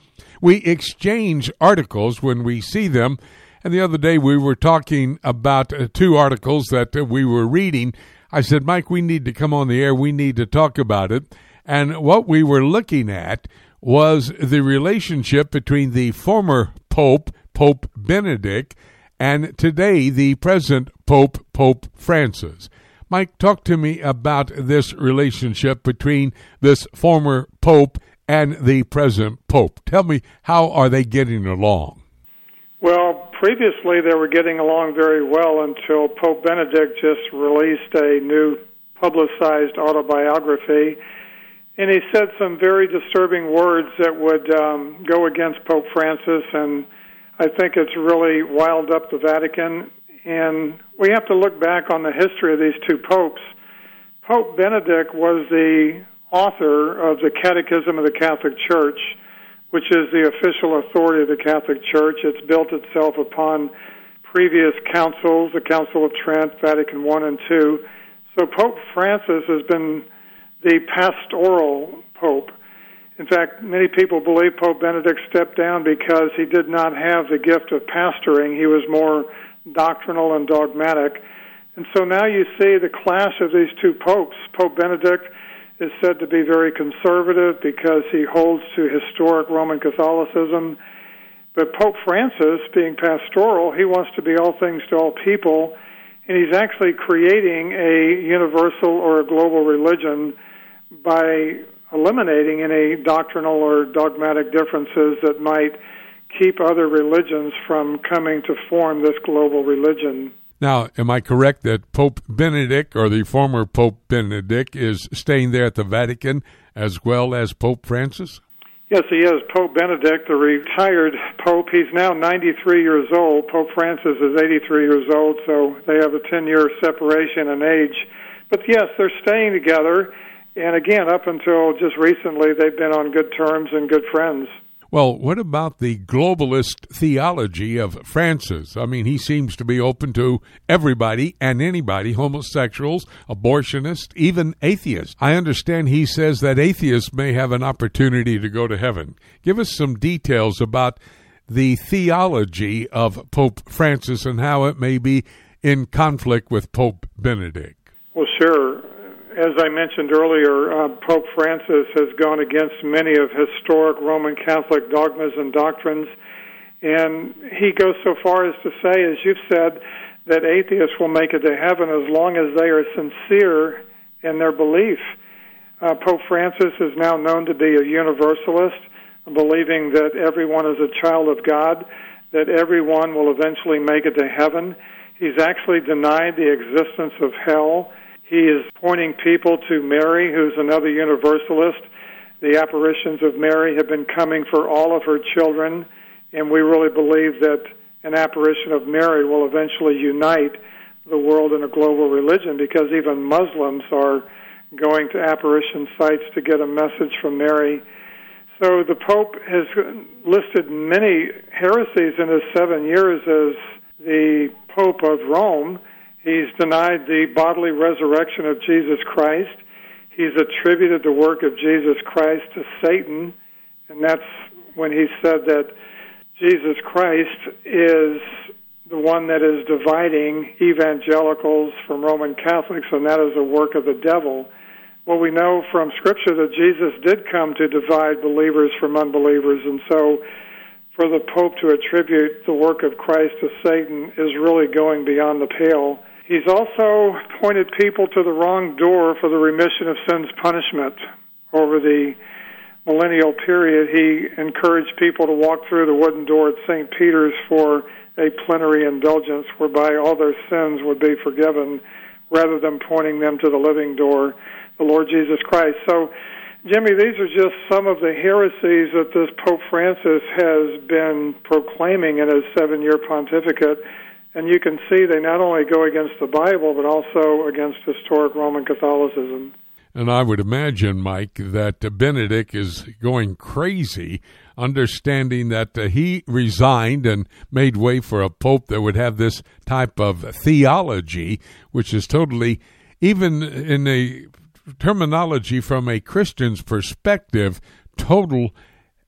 We exchange articles when we see them. And the other day we were talking about uh, two articles that uh, we were reading. I said, Mike, we need to come on the air. We need to talk about it. And what we were looking at was the relationship between the former Pope Pope Benedict, and today the present Pope, Pope Francis. Mike, talk to me about this relationship between this former Pope and the present Pope. Tell me, how are they getting along? Previously they were getting along very well until Pope Benedict just released a new publicized autobiography. And he said some very disturbing words that would um, go against Pope Francis and I think it's really wild up the Vatican. And we have to look back on the history of these two popes. Pope Benedict was the author of the Catechism of the Catholic Church, which is the official authority of the Catholic Church. It's built itself upon previous councils, the Council of Trent, Vatican I and II. So Pope Francis has been the pastoral pope. In fact, many people believe Pope Benedict stepped down because he did not have the gift of pastoring. He was more doctrinal and dogmatic. And so now you see the clash of these two popes. Pope Benedict is said to be very conservative because he holds to historic Roman Catholicism. But Pope Francis, being pastoral, he wants to be all things to all people, and he's actually creating a universal or a global religion by eliminating any doctrinal or dogmatic differences that might keep other religions from coming to form this global religion. Now, am I correct that Pope Benedict, or the former Pope Benedict, is staying there at the Vatican as well as Pope Francis? Yes, he is. Pope Benedict, the retired pope. He's now 93 years old. Pope Francis is 83 years old, so they have a 10 year separation in age. But yes, they're staying together. And again, up until just recently, they've been on good terms and good friends. Well, what about the globalist theology of Francis? I mean, he seems to be open to everybody and anybody, homosexuals, abortionists, even atheists. I understand he says that atheists may have an opportunity to go to heaven. Give us some details about the theology of Pope Francis and how it may be in conflict with Pope Benedict. Well, sure as I mentioned earlier, uh, Pope Francis has gone against many of historic Roman Catholic dogmas and doctrines. And he goes so far as to say, as you've said, that atheists will make it to heaven as long as they are sincere in their belief. Uh, Pope Francis is now known to be a universalist, believing that everyone is a child of God, that everyone will eventually make it to heaven. He's actually denied the existence of hell he is pointing people to Mary, who's another universalist. The apparitions of Mary have been coming for all of her children, and we really believe that an apparition of Mary will eventually unite the world in a global religion because even Muslims are going to apparition sites to get a message from Mary. So the Pope has listed many heresies in his seven years as the Pope of Rome He's denied the bodily resurrection of Jesus Christ. He's attributed the work of Jesus Christ to Satan, and that's when he said that Jesus Christ is the one that is dividing evangelicals from Roman Catholics, and that is a work of the devil. Well, we know from Scripture that Jesus did come to divide believers from unbelievers, and so for the Pope to attribute the work of Christ to Satan is really going beyond the pale. He's also pointed people to the wrong door for the remission of sins punishment. Over the millennial period, he encouraged people to walk through the wooden door at St. Peter's for a plenary indulgence whereby all their sins would be forgiven rather than pointing them to the living door, the Lord Jesus Christ. So, Jimmy, these are just some of the heresies that this Pope Francis has been proclaiming in his seven year pontificate and you can see they not only go against the Bible, but also against historic Roman Catholicism. And I would imagine, Mike, that Benedict is going crazy, understanding that uh, he resigned and made way for a pope that would have this type of theology, which is totally, even in a terminology from a Christian's perspective, total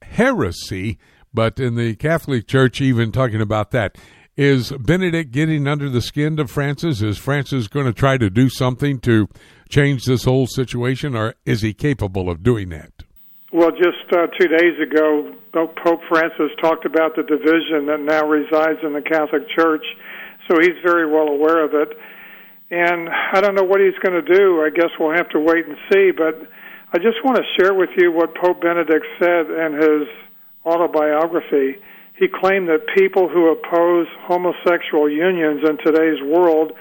heresy. But in the Catholic Church, even talking about that, is Benedict getting under the skin of Francis? Is Francis going to try to do something to change this whole situation, or is he capable of doing that? Well, just uh, two days ago, Pope Francis talked about the division that now resides in the Catholic Church, so he's very well aware of it. And I don't know what he's going to do. I guess we'll have to wait and see. But I just want to share with you what Pope Benedict said in his autobiography. He claimed that people who oppose homosexual unions in today's world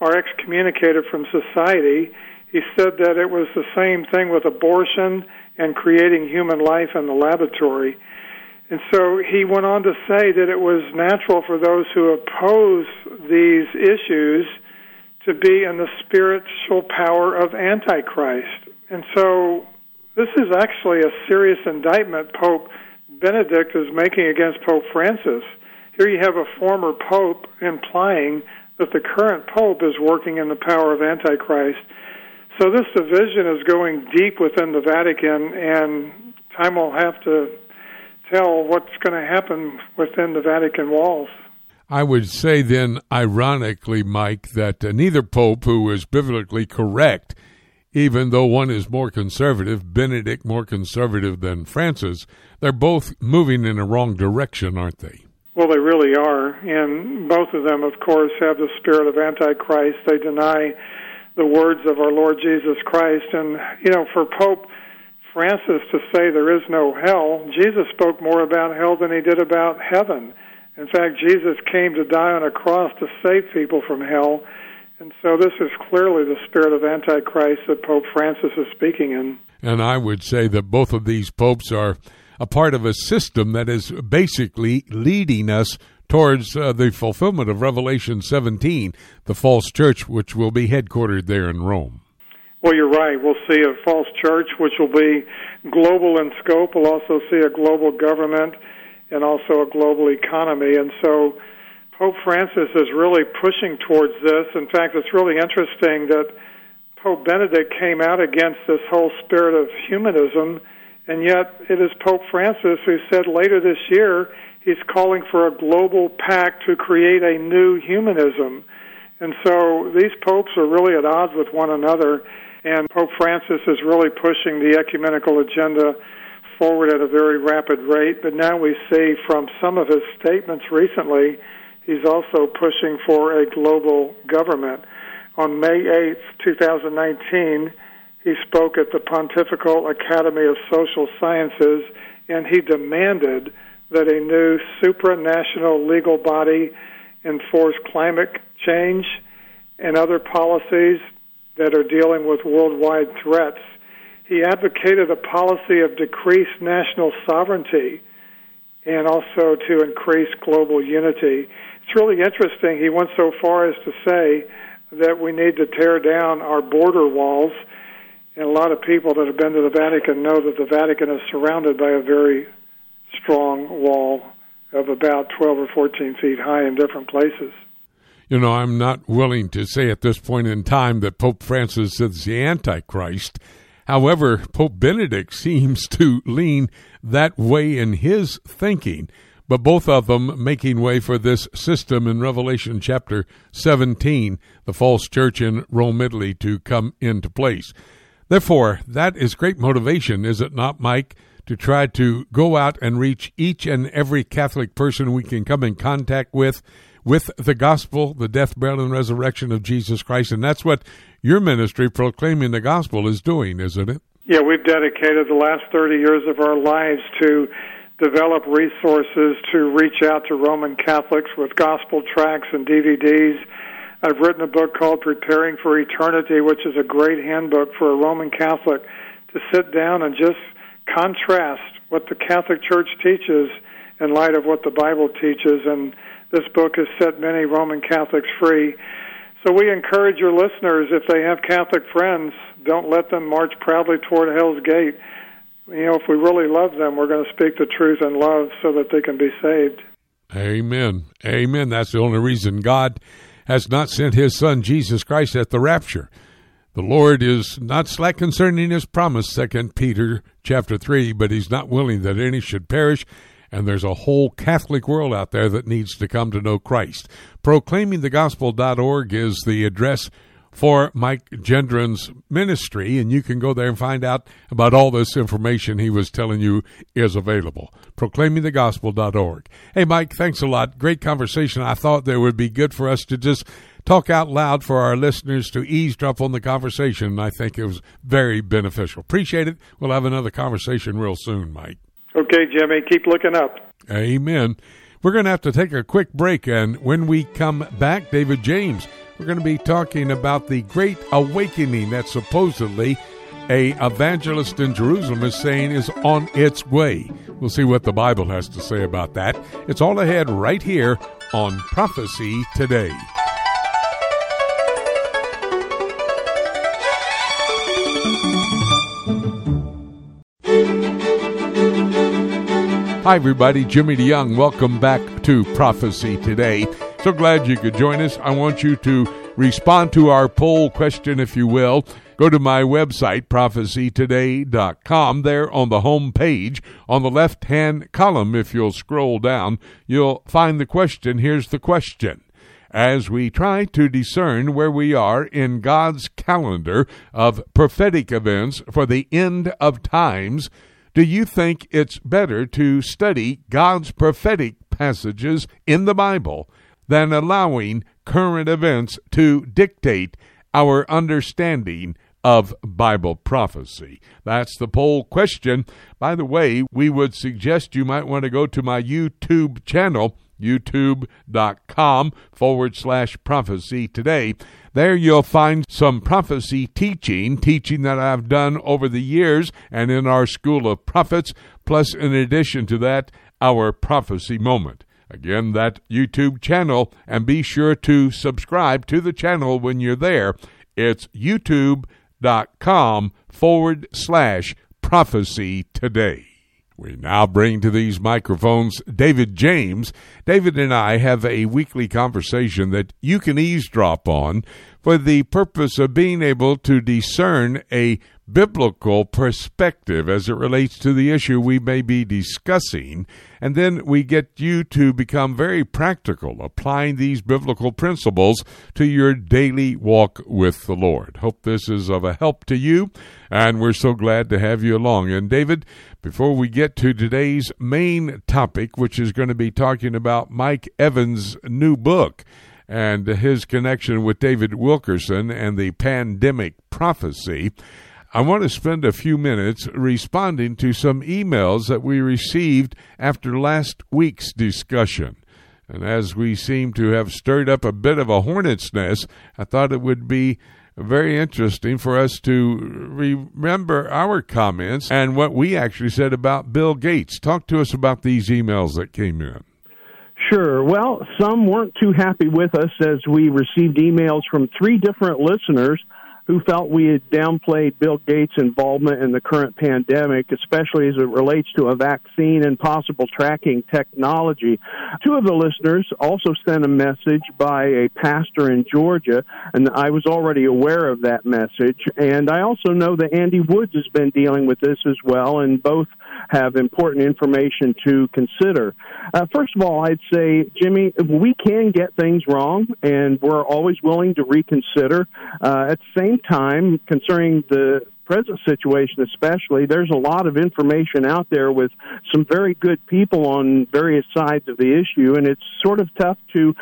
are excommunicated from society. He said that it was the same thing with abortion and creating human life in the laboratory. And so he went on to say that it was natural for those who oppose these issues to be in the spiritual power of Antichrist. And so this is actually a serious indictment Pope Benedict is making against Pope Francis. Here you have a former pope implying that the current pope is working in the power of Antichrist. So this division is going deep within the Vatican, and time will have to tell what's going to happen within the Vatican walls. I would say then, ironically, Mike, that uh, neither pope who is biblically correct, even though one is more conservative, Benedict more conservative than Francis, they're both moving in a wrong direction, aren't they? Well, they really are. And both of them, of course, have the spirit of Antichrist. They deny the words of our Lord Jesus Christ. And, you know, for Pope Francis to say there is no hell, Jesus spoke more about hell than he did about heaven. In fact, Jesus came to die on a cross to save people from hell. And so this is clearly the spirit of Antichrist that Pope Francis is speaking in. And I would say that both of these popes are a part of a system that is basically leading us towards uh, the fulfillment of Revelation 17, the false church, which will be headquartered there in Rome. Well, you're right. We'll see a false church, which will be global in scope. We'll also see a global government and also a global economy. And so Pope Francis is really pushing towards this. In fact, it's really interesting that Pope Benedict came out against this whole spirit of humanism, and yet it is Pope Francis who said later this year he's calling for a global pact to create a new humanism. And so these popes are really at odds with one another, and Pope Francis is really pushing the ecumenical agenda forward at a very rapid rate. But now we see from some of his statements recently, he's also pushing for a global government. On May 8th, 2019, he spoke at the Pontifical Academy of Social Sciences and he demanded that a new supranational legal body enforce climate change and other policies that are dealing with worldwide threats. He advocated a policy of decreased national sovereignty and also to increase global unity. It's really interesting. He went so far as to say that we need to tear down our border walls. And a lot of people that have been to the Vatican know that the Vatican is surrounded by a very strong wall of about 12 or 14 feet high in different places. You know, I'm not willing to say at this point in time that Pope Francis is the Antichrist. However, Pope Benedict seems to lean that way in his thinking but both of them making way for this system in Revelation chapter 17, the false church in Rome, Italy, to come into place. Therefore, that is great motivation, is it not, Mike, to try to go out and reach each and every Catholic person we can come in contact with with the gospel, the death, burial, and resurrection of Jesus Christ. And that's what your ministry, proclaiming the gospel, is doing, isn't it? Yeah, we've dedicated the last 30 years of our lives to develop resources to reach out to Roman Catholics with gospel tracts and DVDs. I've written a book called Preparing for Eternity, which is a great handbook for a Roman Catholic to sit down and just contrast what the Catholic Church teaches in light of what the Bible teaches. And this book has set many Roman Catholics free. So we encourage your listeners, if they have Catholic friends, don't let them march proudly toward Hell's Gate you know, if we really love them, we're going to speak the truth in love so that they can be saved. Amen. Amen. That's the only reason God has not sent his son Jesus Christ at the rapture. The Lord is not slack concerning his promise, second Peter chapter three, but he's not willing that any should perish, and there's a whole Catholic world out there that needs to come to know Christ. Proclaimingthegospel.org is the address for Mike Gendron's ministry, and you can go there and find out about all this information he was telling you is available. ProclaimingTheGospel.org. Hey, Mike, thanks a lot. Great conversation. I thought there would be good for us to just talk out loud for our listeners to eavesdrop on the conversation, and I think it was very beneficial. Appreciate it. We'll have another conversation real soon, Mike. Okay, Jimmy. Keep looking up. Amen. We're going to have to take a quick break, and when we come back, David James we're going to be talking about the great awakening that supposedly a evangelist in Jerusalem is saying is on its way. We'll see what the Bible has to say about that. It's all ahead right here on Prophecy Today. Hi, everybody. Jimmy DeYoung. Welcome back to Prophecy Today. So glad you could join us. I want you to respond to our poll question, if you will. Go to my website, prophecytoday.com. There on the home page, on the left hand column, if you'll scroll down, you'll find the question. Here's the question. As we try to discern where we are in God's calendar of prophetic events for the end of times, do you think it's better to study God's prophetic passages in the Bible than allowing current events to dictate our understanding of Bible prophecy? That's the poll question. By the way, we would suggest you might want to go to my YouTube channel youtube.com forward slash prophecy today. There you'll find some prophecy teaching, teaching that I've done over the years and in our School of Prophets, plus in addition to that, our prophecy moment. Again, that YouTube channel, and be sure to subscribe to the channel when you're there. It's youtube.com forward slash prophecy today. We now bring to these microphones David James. David and I have a weekly conversation that you can eavesdrop on for the purpose of being able to discern a biblical perspective as it relates to the issue we may be discussing. And then we get you to become very practical, applying these biblical principles to your daily walk with the Lord. Hope this is of a help to you, and we're so glad to have you along. And David, before we get to today's main topic, which is going to be talking about Mike Evans' new book, and his connection with David Wilkerson and the pandemic prophecy. I want to spend a few minutes responding to some emails that we received after last week's discussion. And as we seem to have stirred up a bit of a hornet's nest, I thought it would be very interesting for us to remember our comments and what we actually said about Bill Gates. Talk to us about these emails that came in. Sure. Well, some weren't too happy with us as we received emails from three different listeners who felt we had downplayed Bill Gates' involvement in the current pandemic, especially as it relates to a vaccine and possible tracking technology. Two of the listeners also sent a message by a pastor in Georgia, and I was already aware of that message. And I also know that Andy Woods has been dealing with this as well, and both have important information to consider. Uh, first of all, I'd say, Jimmy, we can get things wrong, and we're always willing to reconsider. Uh, at the same time, concerning the present situation especially, there's a lot of information out there with some very good people on various sides of the issue, and it's sort of tough to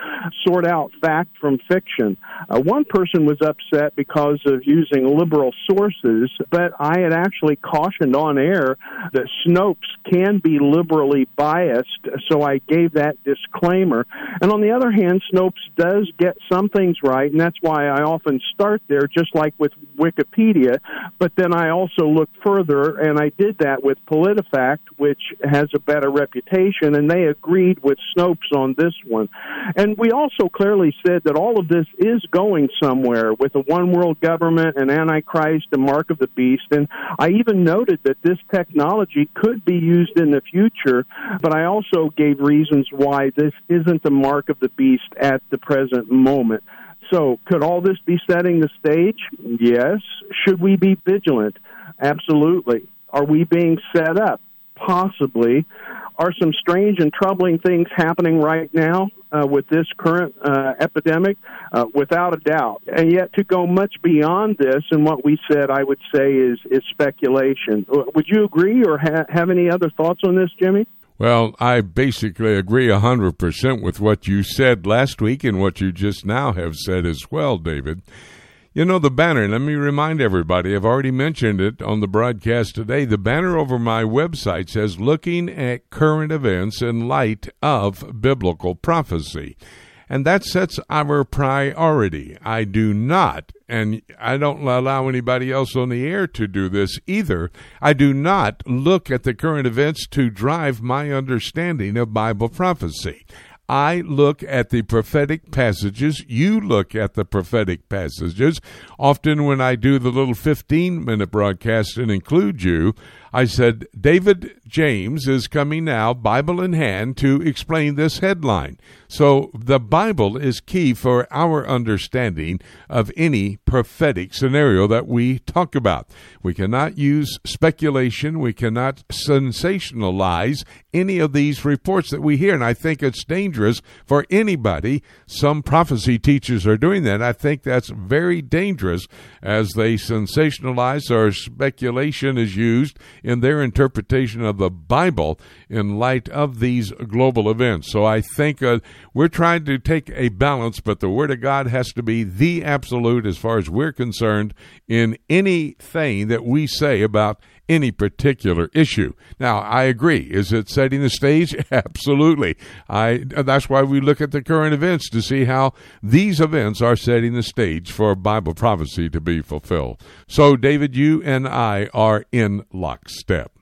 sort out fact from fiction. Uh, one person was upset because of using liberal sources, but I had actually cautioned on air that Snopes can be liberally biased, so I gave that disclaimer. And on the other hand, Snopes does get some things right, and that's why I often start there, just like with Wikipedia. But then I also looked further, and I did that with PolitiFact, which has a better reputation, and they agreed with Snopes on this one. And we also clearly said that all of this is going somewhere with a one world government, an Antichrist, a mark of the beast. And I even noted that this technology could be used in the future, but I also gave reasons why this isn't the mark of the beast at the present moment. So, could all this be setting the stage? Yes. Should we be vigilant? Absolutely. Are we being set up? Possibly. Are some strange and troubling things happening right now uh, with this current uh, epidemic? Uh, without a doubt. And yet, to go much beyond this and what we said, I would say is is speculation. Would you agree, or ha- have any other thoughts on this, Jimmy? Well, I basically agree 100% with what you said last week and what you just now have said as well, David. You know, the banner, let me remind everybody, I've already mentioned it on the broadcast today. The banner over my website says, Looking at Current Events in Light of Biblical Prophecy. And that sets our priority. I do not, and I don't allow anybody else on the air to do this either. I do not look at the current events to drive my understanding of Bible prophecy. I look at the prophetic passages. You look at the prophetic passages. Often, when I do the little 15 minute broadcast and include you, I said, David James is coming now, Bible in hand, to explain this headline. So the Bible is key for our understanding of any prophetic scenario that we talk about. We cannot use speculation, we cannot sensationalize any of these reports that we hear. And I think it's dangerous for anybody. Some prophecy teachers are doing that. I think that's very dangerous as they sensationalize or speculation is used in their interpretation of the Bible in light of these global events. So I think uh, we're trying to take a balance, but the Word of God has to be the absolute as far as we're concerned in anything that we say about any particular issue. Now, I agree. Is it setting the stage? <laughs> Absolutely. I that's why we look at the current events to see how these events are setting the stage for Bible prophecy to be fulfilled. So, David, you and I are in lockstep.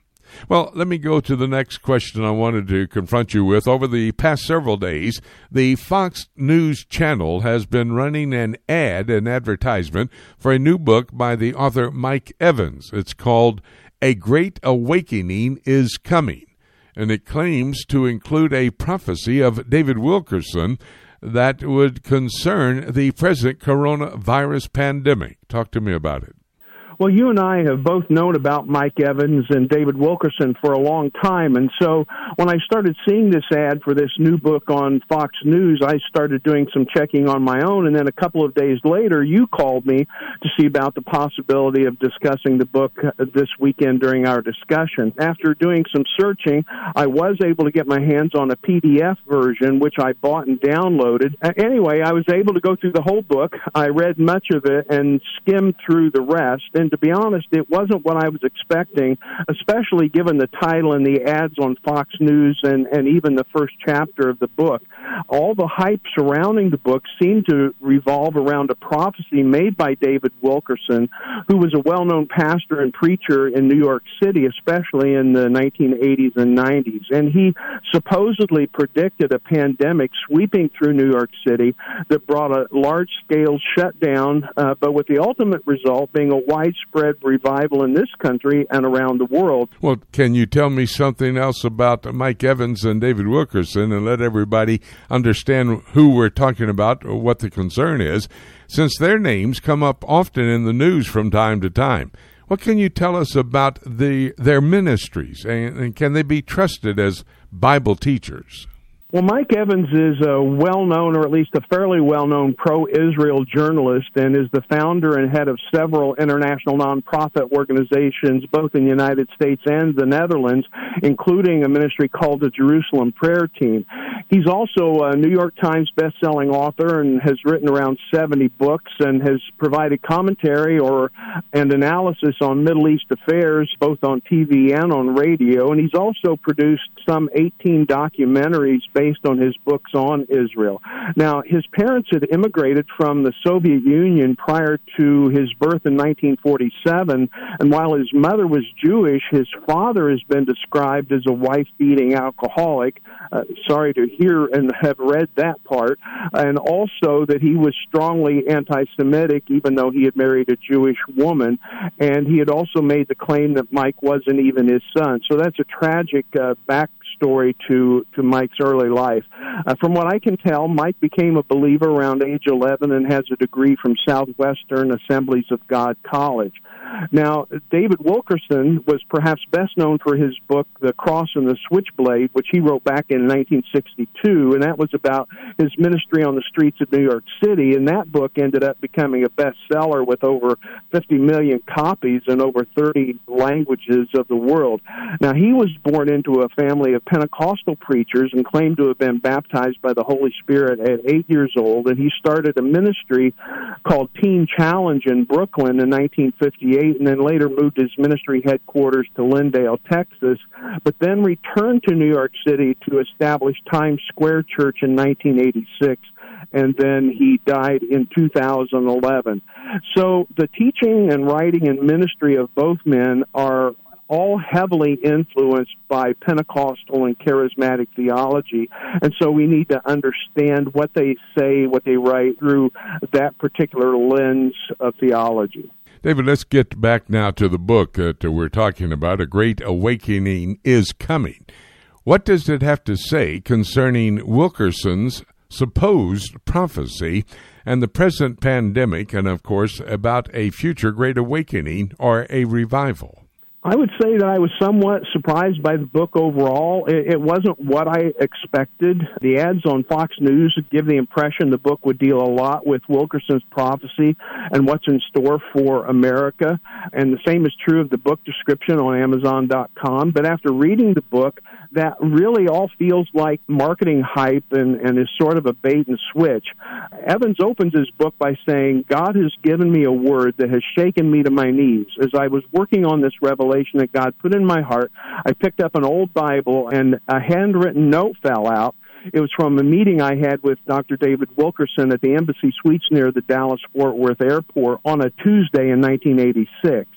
Well, let me go to the next question I wanted to confront you with. Over the past several days, the Fox News channel has been running an ad, an advertisement, for a new book by the author Mike Evans. It's called A Great Awakening is Coming, and it claims to include a prophecy of David Wilkerson that would concern the present coronavirus pandemic. Talk to me about it. Well, you and I have both known about Mike Evans and David Wilkerson for a long time. And so when I started seeing this ad for this new book on Fox News, I started doing some checking on my own. And then a couple of days later, you called me to see about the possibility of discussing the book uh, this weekend during our discussion. After doing some searching, I was able to get my hands on a PDF version, which I bought and downloaded. Anyway, I was able to go through the whole book. I read much of it and skimmed through the rest. To be honest, it wasn't what I was expecting, especially given the title and the ads on Fox News and, and even the first chapter of the book. All the hype surrounding the book seemed to revolve around a prophecy made by David Wilkerson, who was a well known pastor and preacher in New York City, especially in the 1980s and 90s. And he supposedly predicted a pandemic sweeping through New York City that brought a large scale shutdown, uh, but with the ultimate result being a widespread revival in this country and around the world. Well, can you tell me something else about Mike Evans and David Wilkerson and let everybody understand who we're talking about or what the concern is, since their names come up often in the news from time to time? What can you tell us about the their ministries and, and can they be trusted as Bible teachers? Well, Mike Evans is a well known, or at least a fairly well known pro Israel journalist, and is the founder and head of several international nonprofit organizations, both in the United States and the Netherlands, including a ministry called the Jerusalem Prayer Team. He's also a New York Times best-selling author and has written around 70 books and has provided commentary or and analysis on Middle East affairs, both on TV and on radio. And he's also produced some 18 documentaries based on his books on Israel. Now, his parents had immigrated from the Soviet Union prior to his birth in 1947, and while his mother was Jewish, his father has been described as a wife beating alcoholic. Uh, sorry to hear and have read that part, and also that he was strongly anti Semitic, even though he had married a Jewish woman, and he had also made the claim that Mike wasn't even his son. So that's a tragic uh, backstory to, to Mike's early life. Uh, from what I can tell, Mike became a believer around age 11 and has a degree from Southwestern Assemblies of God College. Now, David Wilkerson was perhaps best known for his book, The Cross and the Switchblade, which he wrote back in 1962, and that was about his ministry on the streets of New York City. And that book ended up becoming a bestseller with over 50 million copies in over 30 languages of the world. Now, he was born into a family of Pentecostal preachers and claimed to have been baptized by the Holy Spirit at eight years old, and he started a ministry called Teen Challenge in Brooklyn in 1958 and then later moved his ministry headquarters to Lindale, Texas, but then returned to New York City to establish Times Square Church in 1986 and then he died in 2011. So the teaching and writing and ministry of both men are all heavily influenced by Pentecostal and charismatic theology. And so we need to understand what they say, what they write through that particular lens of theology. David, let's get back now to the book uh, that we're talking about. A Great Awakening is Coming. What does it have to say concerning Wilkerson's supposed prophecy and the present pandemic, and of course, about a future Great Awakening or a revival? I would say that I was somewhat surprised by the book overall. It, wasn't what I expected. The ads on Fox News give the impression the book would deal a lot with Wilkerson's prophecy and what's in store for America. And the same is true of the book description on Amazon.com. But after reading the book, that really all feels like marketing hype and, and is sort of a bait and switch. Evans opens his book by saying, God has given me a word that has shaken me to my knees. As I was working on this revelation that God put in my heart, I picked up an old Bible and a handwritten note fell out. It was from a meeting I had with Dr. David Wilkerson at the Embassy Suites near the Dallas Fort Worth Airport on a Tuesday in 1986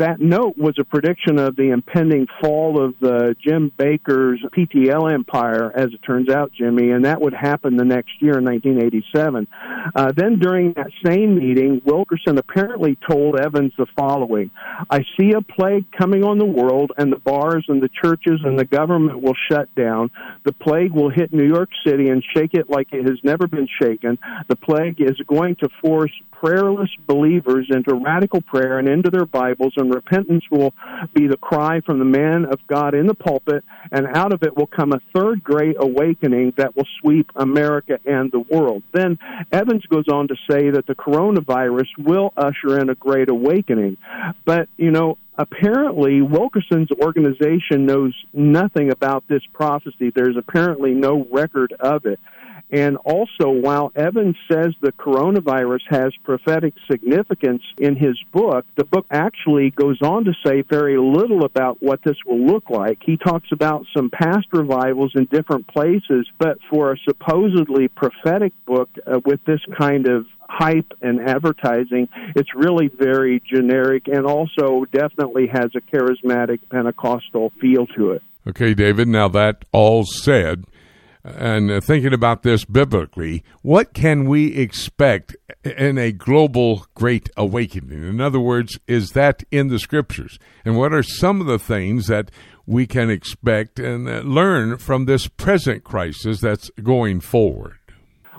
that note was a prediction of the impending fall of uh, Jim Bakker's PTL empire, as it turns out, Jimmy, and that would happen the next year in 1987. Uh, then during that same meeting, Wilkerson apparently told Evans the following I see a plague coming on the world, and the bars and the churches and the government will shut down. The plague will hit New York City and shake it like it has never been shaken. The plague is going to force prayerless believers into radical prayer and into their Bibles, and repentance will be the cry from the man of God in the pulpit, and out of it will come a third great awakening that will sweep America and the world. Then Evans goes on to say that the coronavirus will usher in a great awakening. But, you know, apparently Wilkerson's organization knows nothing about this prophecy. There's apparently no record of it. And also, while Evans says the coronavirus has prophetic significance in his book, the book actually goes on to say very little about what this will look like. He talks about some past revivals in different places, but for a supposedly prophetic book uh, with this kind of hype and advertising, it's really very generic and also definitely has a charismatic Pentecostal feel to it. Okay, David, now that all said, and thinking about this biblically, what can we expect in a global great awakening? In other words, is that in the scriptures? And what are some of the things that we can expect and uh, learn from this present crisis that's going forward?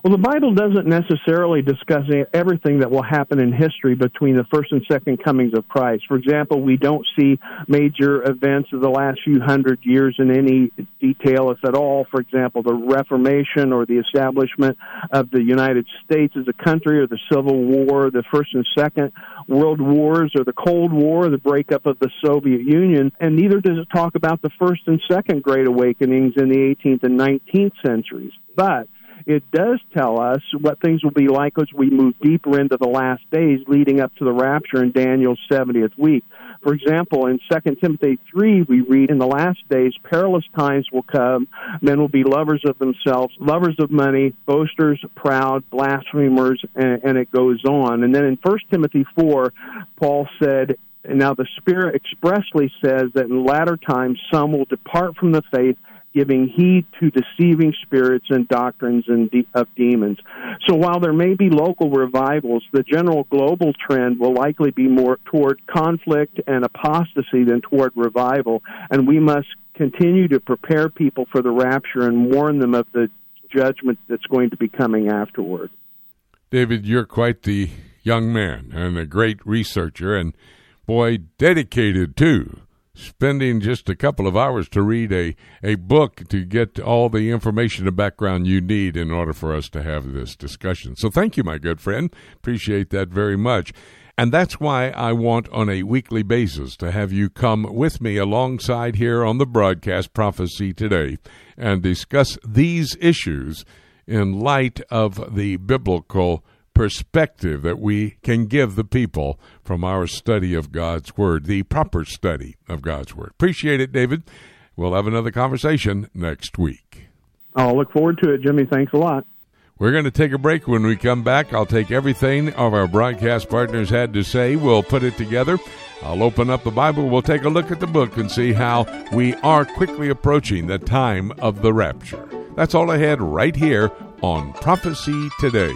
Well, the Bible doesn't necessarily discuss everything that will happen in history between the first and second comings of Christ. For example, we don't see major events of the last few hundred years in any detail, if at all. For example, the Reformation or the establishment of the United States as a country, or the Civil War, the First and Second World Wars, or the Cold War, the breakup of the Soviet Union. And neither does it talk about the First and Second Great Awakenings in the 18th and 19th centuries. But it does tell us what things will be like as we move deeper into the last days leading up to the rapture in Daniel's 70th week. For example, in 2 Timothy 3, we read, In the last days, perilous times will come. Men will be lovers of themselves, lovers of money, boasters, proud, blasphemers, and, and it goes on. And then in 1 Timothy 4, Paul said, now the Spirit expressly says that in latter times some will depart from the faith giving heed to deceiving spirits and doctrines and of demons. So while there may be local revivals, the general global trend will likely be more toward conflict and apostasy than toward revival, and we must continue to prepare people for the rapture and warn them of the judgment that's going to be coming afterward. David, you're quite the young man and a great researcher and boy dedicated too spending just a couple of hours to read a, a book to get all the information and background you need in order for us to have this discussion. So thank you, my good friend. Appreciate that very much. And that's why I want on a weekly basis to have you come with me alongside here on the broadcast Prophecy Today and discuss these issues in light of the biblical perspective that we can give the people from our study of God's Word, the proper study of God's Word. Appreciate it, David. We'll have another conversation next week. I'll look forward to it, Jimmy. Thanks a lot. We're going to take a break. When we come back, I'll take everything of our broadcast partners had to say. We'll put it together. I'll open up the Bible. We'll take a look at the book and see how we are quickly approaching the time of the rapture. That's all I had right here on Prophecy Today.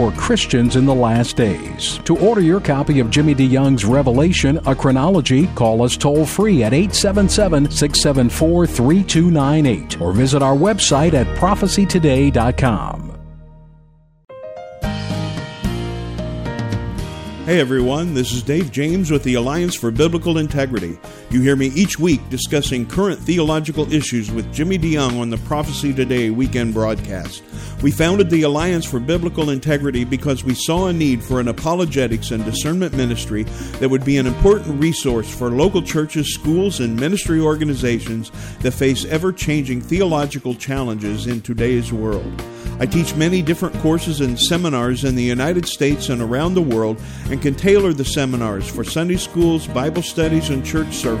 Christians in the last days. To order your copy of Jimmy DeYoung's Revelation, a chronology, call us toll free at 877 674 3298 or visit our website at prophecytoday.com. Hey everyone, this is Dave James with the Alliance for Biblical Integrity. You hear me each week discussing current theological issues with Jimmy DeYoung on the Prophecy Today weekend broadcast. We founded the Alliance for Biblical Integrity because we saw a need for an apologetics and discernment ministry that would be an important resource for local churches, schools, and ministry organizations that face ever changing theological challenges in today's world. I teach many different courses and seminars in the United States and around the world and can tailor the seminars for Sunday schools, Bible studies, and church services,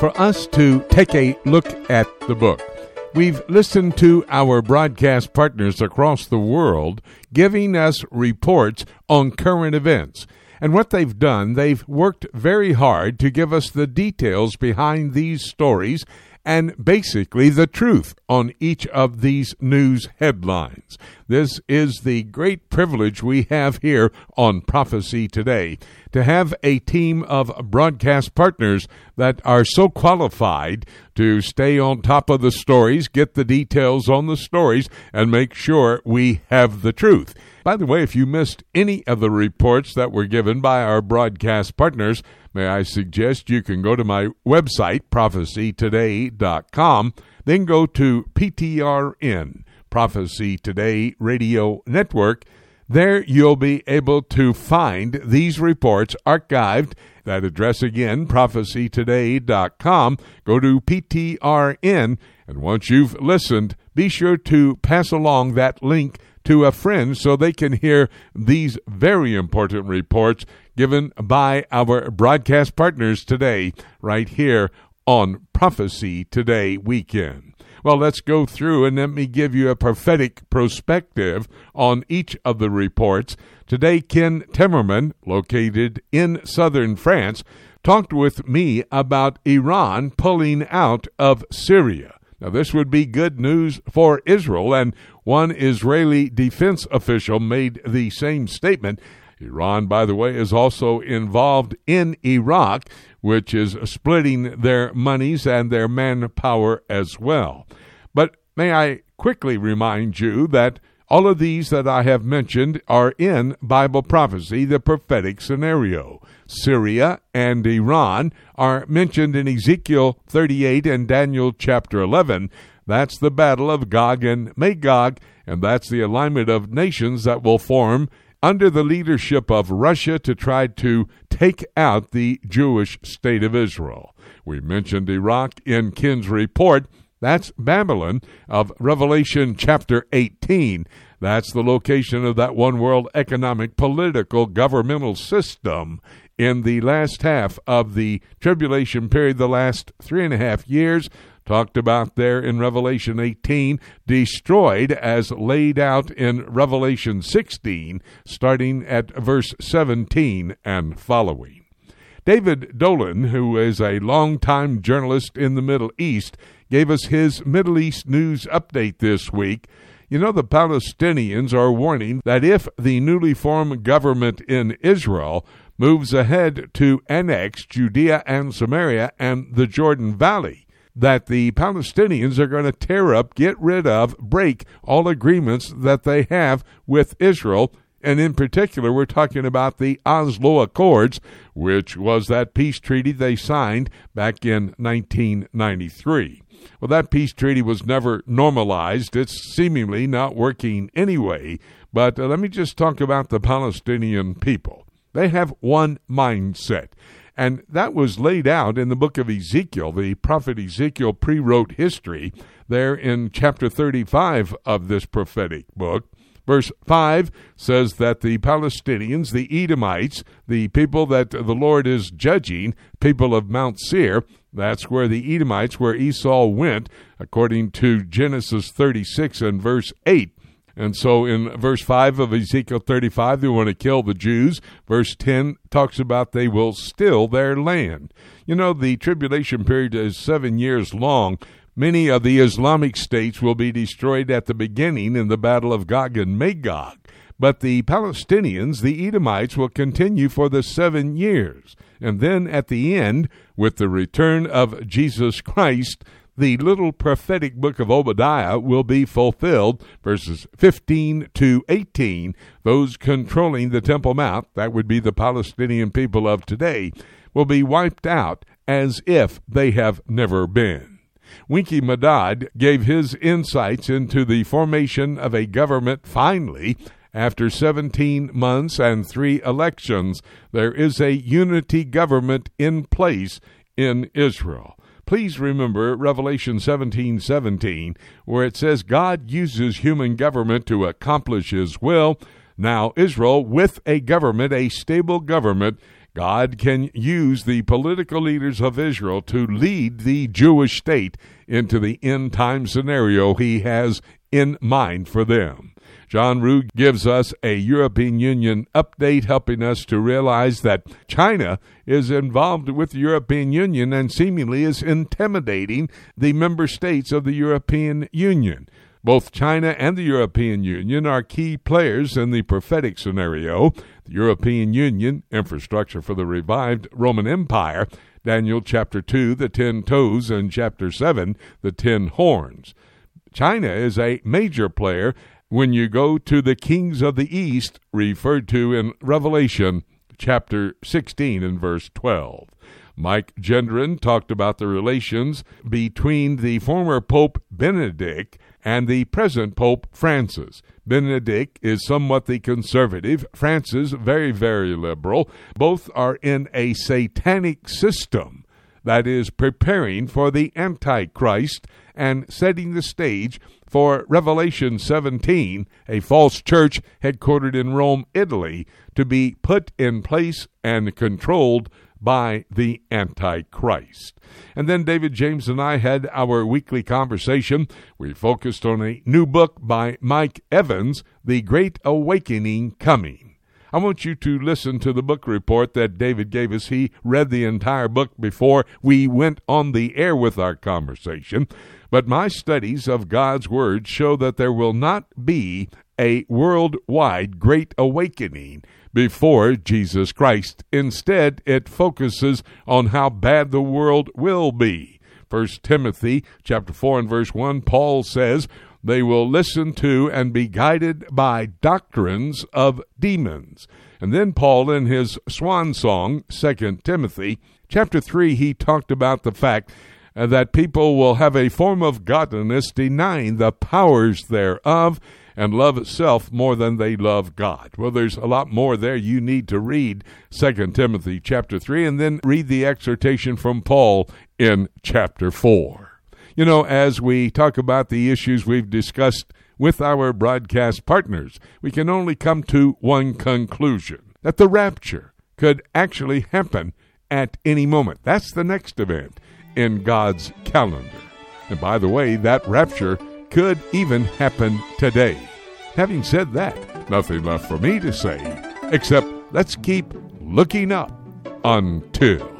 for us to take a look at the book. We've listened to our broadcast partners across the world giving us reports on current events. And what they've done, they've worked very hard to give us the details behind these stories and basically the truth on each of these news headlines. This is the great privilege we have here on Prophecy Today to have a team of broadcast partners that are so qualified to stay on top of the stories, get the details on the stories, and make sure we have the truth. By the way, if you missed any of the reports that were given by our broadcast partners, may I suggest you can go to my website, prophecytoday.com, then go to PTRN, Prophecy Today Radio Network. There you'll be able to find these reports archived. That address again, prophecytoday.com. Go to PTRN, and once you've listened, be sure to pass along that link to a friend so they can hear these very important reports given by our broadcast partners today, right here on Prophecy Today Weekend. Well, let's go through and let me give you a prophetic perspective on each of the reports. Today, Ken Timmerman, located in southern France, talked with me about Iran pulling out of Syria. Now, this would be good news for Israel, and one Israeli defense official made the same statement. Iran, by the way, is also involved in Iraq, which is splitting their monies and their manpower as well. But may I quickly remind you that all of these that I have mentioned are in Bible prophecy, the prophetic scenario. Syria and Iran are mentioned in Ezekiel 38 and Daniel chapter 11. That's the battle of Gog and Magog, and that's the alignment of nations that will form under the leadership of Russia to try to take out the Jewish state of Israel. We mentioned Iraq in Ken's report. That's Babylon of Revelation chapter 18. That's the location of that one world economic, political, governmental system in the last half of the tribulation period, the last three and a half years, talked about there in Revelation 18, destroyed as laid out in Revelation 16, starting at verse 17 and following. David Dolan, who is a longtime journalist in the Middle East, gave us his Middle East news update this week. You know, the Palestinians are warning that if the newly formed government in Israel moves ahead to annex Judea and Samaria and the Jordan Valley. That the Palestinians are going to tear up, get rid of, break all agreements that they have with Israel And in particular, we're talking about the Oslo Accords, which was that peace treaty they signed back in 1993. Well, that peace treaty was never normalized. It's seemingly not working anyway. But uh, let me just talk about the Palestinian people. They have one mindset. And that was laid out in the book of Ezekiel. The prophet Ezekiel pre wrote history there in chapter 35 of this prophetic book. Verse 5 says that the Palestinians, the Edomites, the people that the Lord is judging, people of Mount Seir, that's where the Edomites, where Esau went, according to Genesis 36 and verse 8. And so in verse 5 of Ezekiel 35, they want to kill the Jews. Verse 10 talks about they will steal their land. You know, the tribulation period is seven years long. Many of the Islamic states will be destroyed at the beginning in the Battle of Gog and Magog. But the Palestinians, the Edomites, will continue for the seven years. And then at the end, with the return of Jesus Christ, the little prophetic book of Obadiah will be fulfilled, verses 15 to 18. Those controlling the Temple Mount, that would be the Palestinian people of today, will be wiped out as if they have never been. Winky Madad gave his insights into the formation of a government finally after 17 months and three elections. There is a unity government in place in Israel please remember Revelation 17 17, where it says God uses human government to accomplish his will. Now, Israel, with a government, a stable government, God can use the political leaders of Israel to lead the Jewish state into the end time scenario he has in mind for them. John Rood gives us a European Union update, helping us to realize that China is involved with the European Union and seemingly is intimidating the member states of the European Union. Both China and the European Union are key players in the prophetic scenario. The European Union, infrastructure for the revived Roman Empire, Daniel chapter 2, the ten toes, and chapter 7, the ten horns. China is a major player when you go to the kings of the east, referred to in Revelation chapter 16 and verse 12. Mike Gendron talked about the relations between the former Pope Benedict and the present Pope Francis. Benedict is somewhat the conservative, Francis very, very liberal. Both are in a satanic system that is preparing for the Antichrist and setting the stage for Revelation 17, a false church headquartered in Rome, Italy, to be put in place and controlled by the Antichrist. And then David James and I had our weekly conversation. We focused on a new book by Mike Evans, The Great Awakening Coming. I want you to listen to the book report that David gave us. He read the entire book before we went on the air with our conversation. But my studies of God's Word show that there will not be a worldwide great awakening before Jesus Christ. Instead, it focuses on how bad the world will be. First Timothy chapter 4 and verse 1 Paul says, they will listen to and be guided by doctrines of demons. And then Paul, in his swan song, 2 Timothy, chapter 3, he talked about the fact uh, that people will have a form of godliness denying the powers thereof and love itself more than they love God. Well, there's a lot more there you need to read 2 Timothy chapter 3 and then read the exhortation from Paul in chapter 4. You know, as we talk about the issues we've discussed with our broadcast partners, we can only come to one conclusion that the rapture could actually happen at any moment. That's the next event in God's calendar. And by the way, that rapture could even happen today. Having said that, nothing left for me to say except let's keep looking up until.